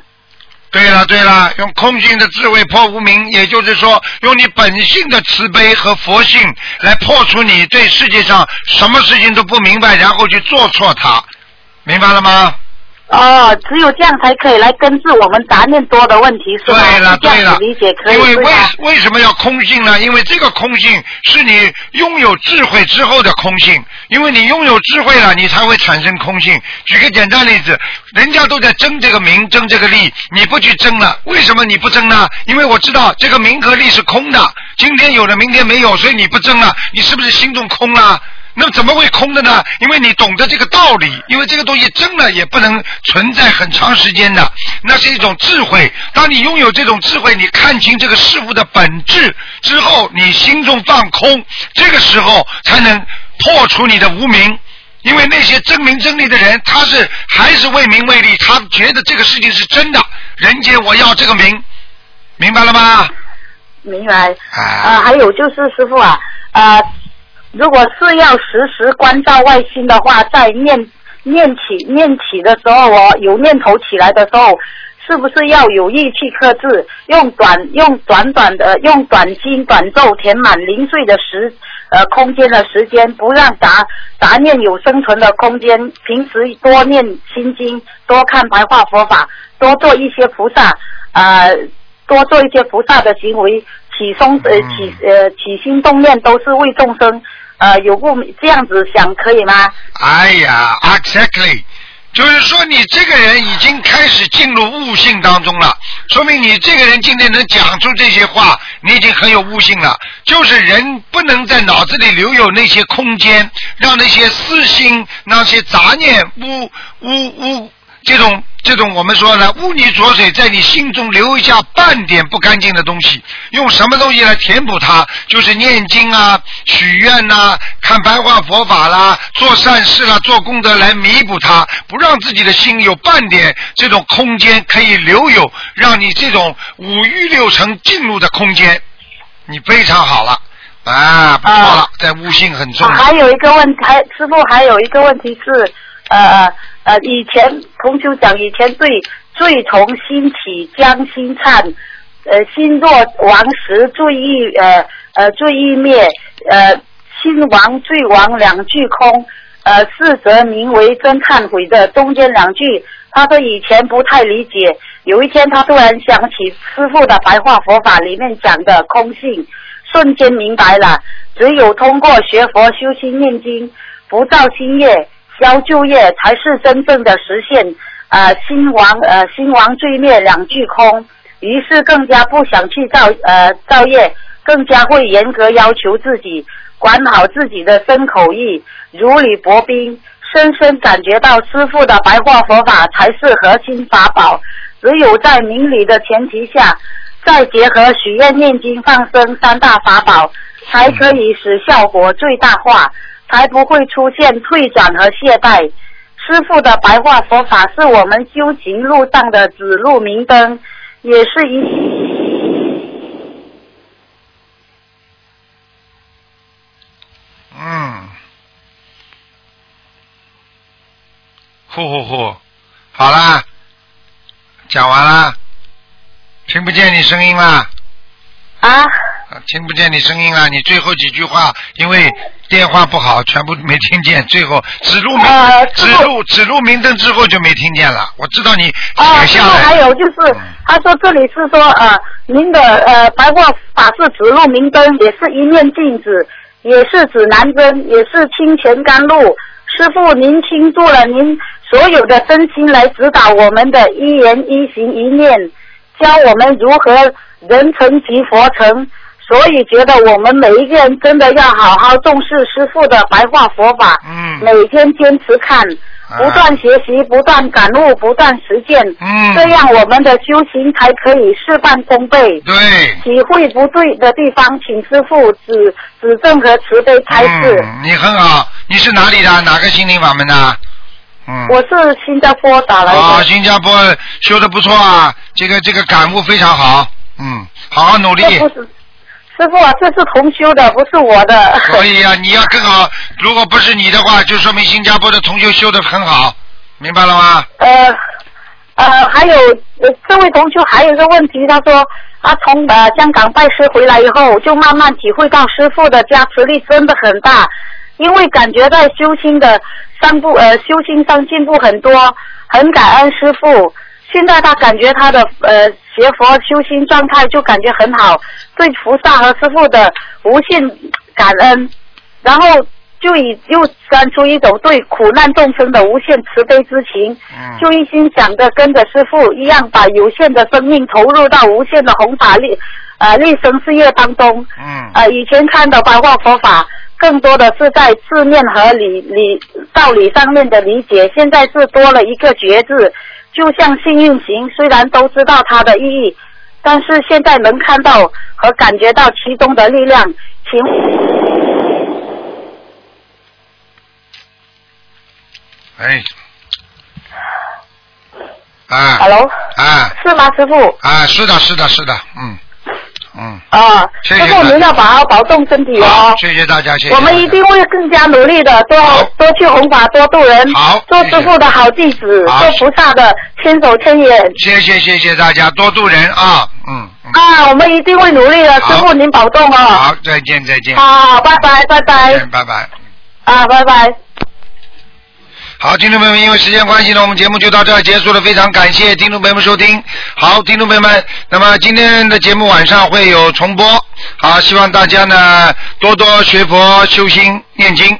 对了对了，用空性的智慧破无明，也就是说，用你本性的慈悲和佛性来破除你对世界上什么事情都不明白，然后去做错它，明白了吗？哦，只有这样才可以来根治我们杂念多的问题，是吧？对了，对了，理解可以。因为为为什么要空性呢？因为这个空性是你拥有智慧之后的空性，因为你拥有智慧了，你才会产生空性。举个简单例子，人家都在争这个名，争这个利，你不去争了，为什么你不争呢？因为我知道这个名和利是空的，今天有了，明天没有，所以你不争了，你是不是心中空了？那么怎么会空的呢？因为你懂得这个道理，因为这个东西真的也不能存在很长时间的，那是一种智慧。当你拥有这种智慧，你看清这个事物的本质之后，你心中放空，这个时候才能破除你的无名。因为那些争名争利的人，他是还是为名为利，他觉得这个事情是真的，人间我要这个名，明白了吗？明白。啊，还有就是师傅啊，啊，如果是要时时关照外心的话，在念念起念起的时候，我有念头起来的时候，是不是要有意去克制，用短用短短的用短经短咒填满零碎的时呃空间的时间，不让杂杂念有生存的空间。平时多念心经，多看白话佛法，多做一些菩萨啊。多做一些菩萨的行为，起松呃起呃起心动念都是为众生，呃有不这样子想可以吗？哎呀，exactly，就是说你这个人已经开始进入悟性当中了，说明你这个人今天能讲出这些话，你已经很有悟性了。就是人不能在脑子里留有那些空间，让那些私心、那些杂念污污污这种。这种我们说呢，污泥浊水在你心中留下半点不干净的东西，用什么东西来填补它？就是念经啊、许愿呐、看白话佛法啦、做善事啦、做功德来弥补它，不让自己的心有半点这种空间可以留有，让你这种五欲六尘进入的空间，你非常好了啊，不错了，在悟性很重。还有一个问题，还师傅还有一个问题是，呃。呃，以前同修讲，以前最最从心起将心忏，呃，心若亡时罪意呃呃罪意灭，呃心亡罪亡两句空，呃四则名为真忏悔的中间两句，他说以前不太理解，有一天他突然想起师傅的白话佛法里面讲的空性，瞬间明白了，只有通过学佛修心念经，不造新业。消旧业才是真正的实现，呃，心王呃心王罪灭两句空，于是更加不想去造呃造业，更加会严格要求自己，管好自己的身口意，如履薄冰，深深感觉到师父的白话佛法才是核心法宝，只有在明理的前提下，再结合许愿念经放生三大法宝，才可以使效果最大化。才不会出现退转和懈怠。师傅的白话佛法是我们修行路上的指路明灯，也是一。嗯。呼呼呼，好啦，讲完啦，听不见你声音了。啊。听不见你声音了，你最后几句话因为电话不好，全部没听见。[laughs] 最后指路明指路指路明灯之后就没听见了。我知道你写下来。还有就是，他说这里是说呃，您的呃白话法是指路明灯，也是一面镜子，也是指南针，也是清泉甘露。师傅，您倾注了您所有的真心来指导我们的一言一行一念，教我们如何人成即佛成。所以觉得我们每一个人真的要好好重视师傅的白话佛法，嗯，每天坚持看，不断学习，不断感悟，不断实践，嗯，这样我们的修行才可以事半功倍。对，体会不对的地方，请师傅指指正和慈悲开示。嗯，你很好，你是哪里的？哪个心灵法门的？嗯，我是新加坡打来的。啊，新加坡修的不错啊，这个这个感悟非常好，嗯，好好努力。师傅啊，这是同修的，不是我的。所以啊，你要更好。如果不是你的话，就说明新加坡的同修修的很好，明白了吗？呃呃，还有这位同修还有一个问题，他说他从呃香港拜师回来以后，就慢慢体会到师傅的加持力真的很大，因为感觉在修心的上步呃修心上进步很多，很感恩师傅。现在他感觉他的呃学佛修心状态就感觉很好，对菩萨和师傅的无限感恩，然后就以又生出一种对苦难众生的无限慈悲之情，就一心想着跟着师傅一样，把有限的生命投入到无限的弘法力呃立生事业当中。嗯。呃，以前看的白话佛法更多的是在字面和理理道理上面的理解，现在是多了一个觉字，就像幸运行，虽然都知道它的意义，但是现在能看到和感觉到其中的力量，请。哎，啊。Hello，啊。是吗，师傅？啊，是的，是的，是的，嗯嗯，啊，谢谢师傅您要好好保重身体哦。谢谢大家，谢谢。我们一定会更加努力的，多多去弘法，多度人，好，做师傅的好弟子，做菩萨的千手千眼。谢谢谢谢大家，多度人啊，嗯，啊，我们一定会努力的，师傅您保重哦。好，再见再见。好，拜拜拜拜。拜拜。啊，拜拜。好，听众朋友们，因为时间关系呢，我们节目就到这儿结束了。非常感谢听众朋友们收听。好，听众朋友们，那么今天的节目晚上会有重播。好，希望大家呢多多学佛、修心、念经。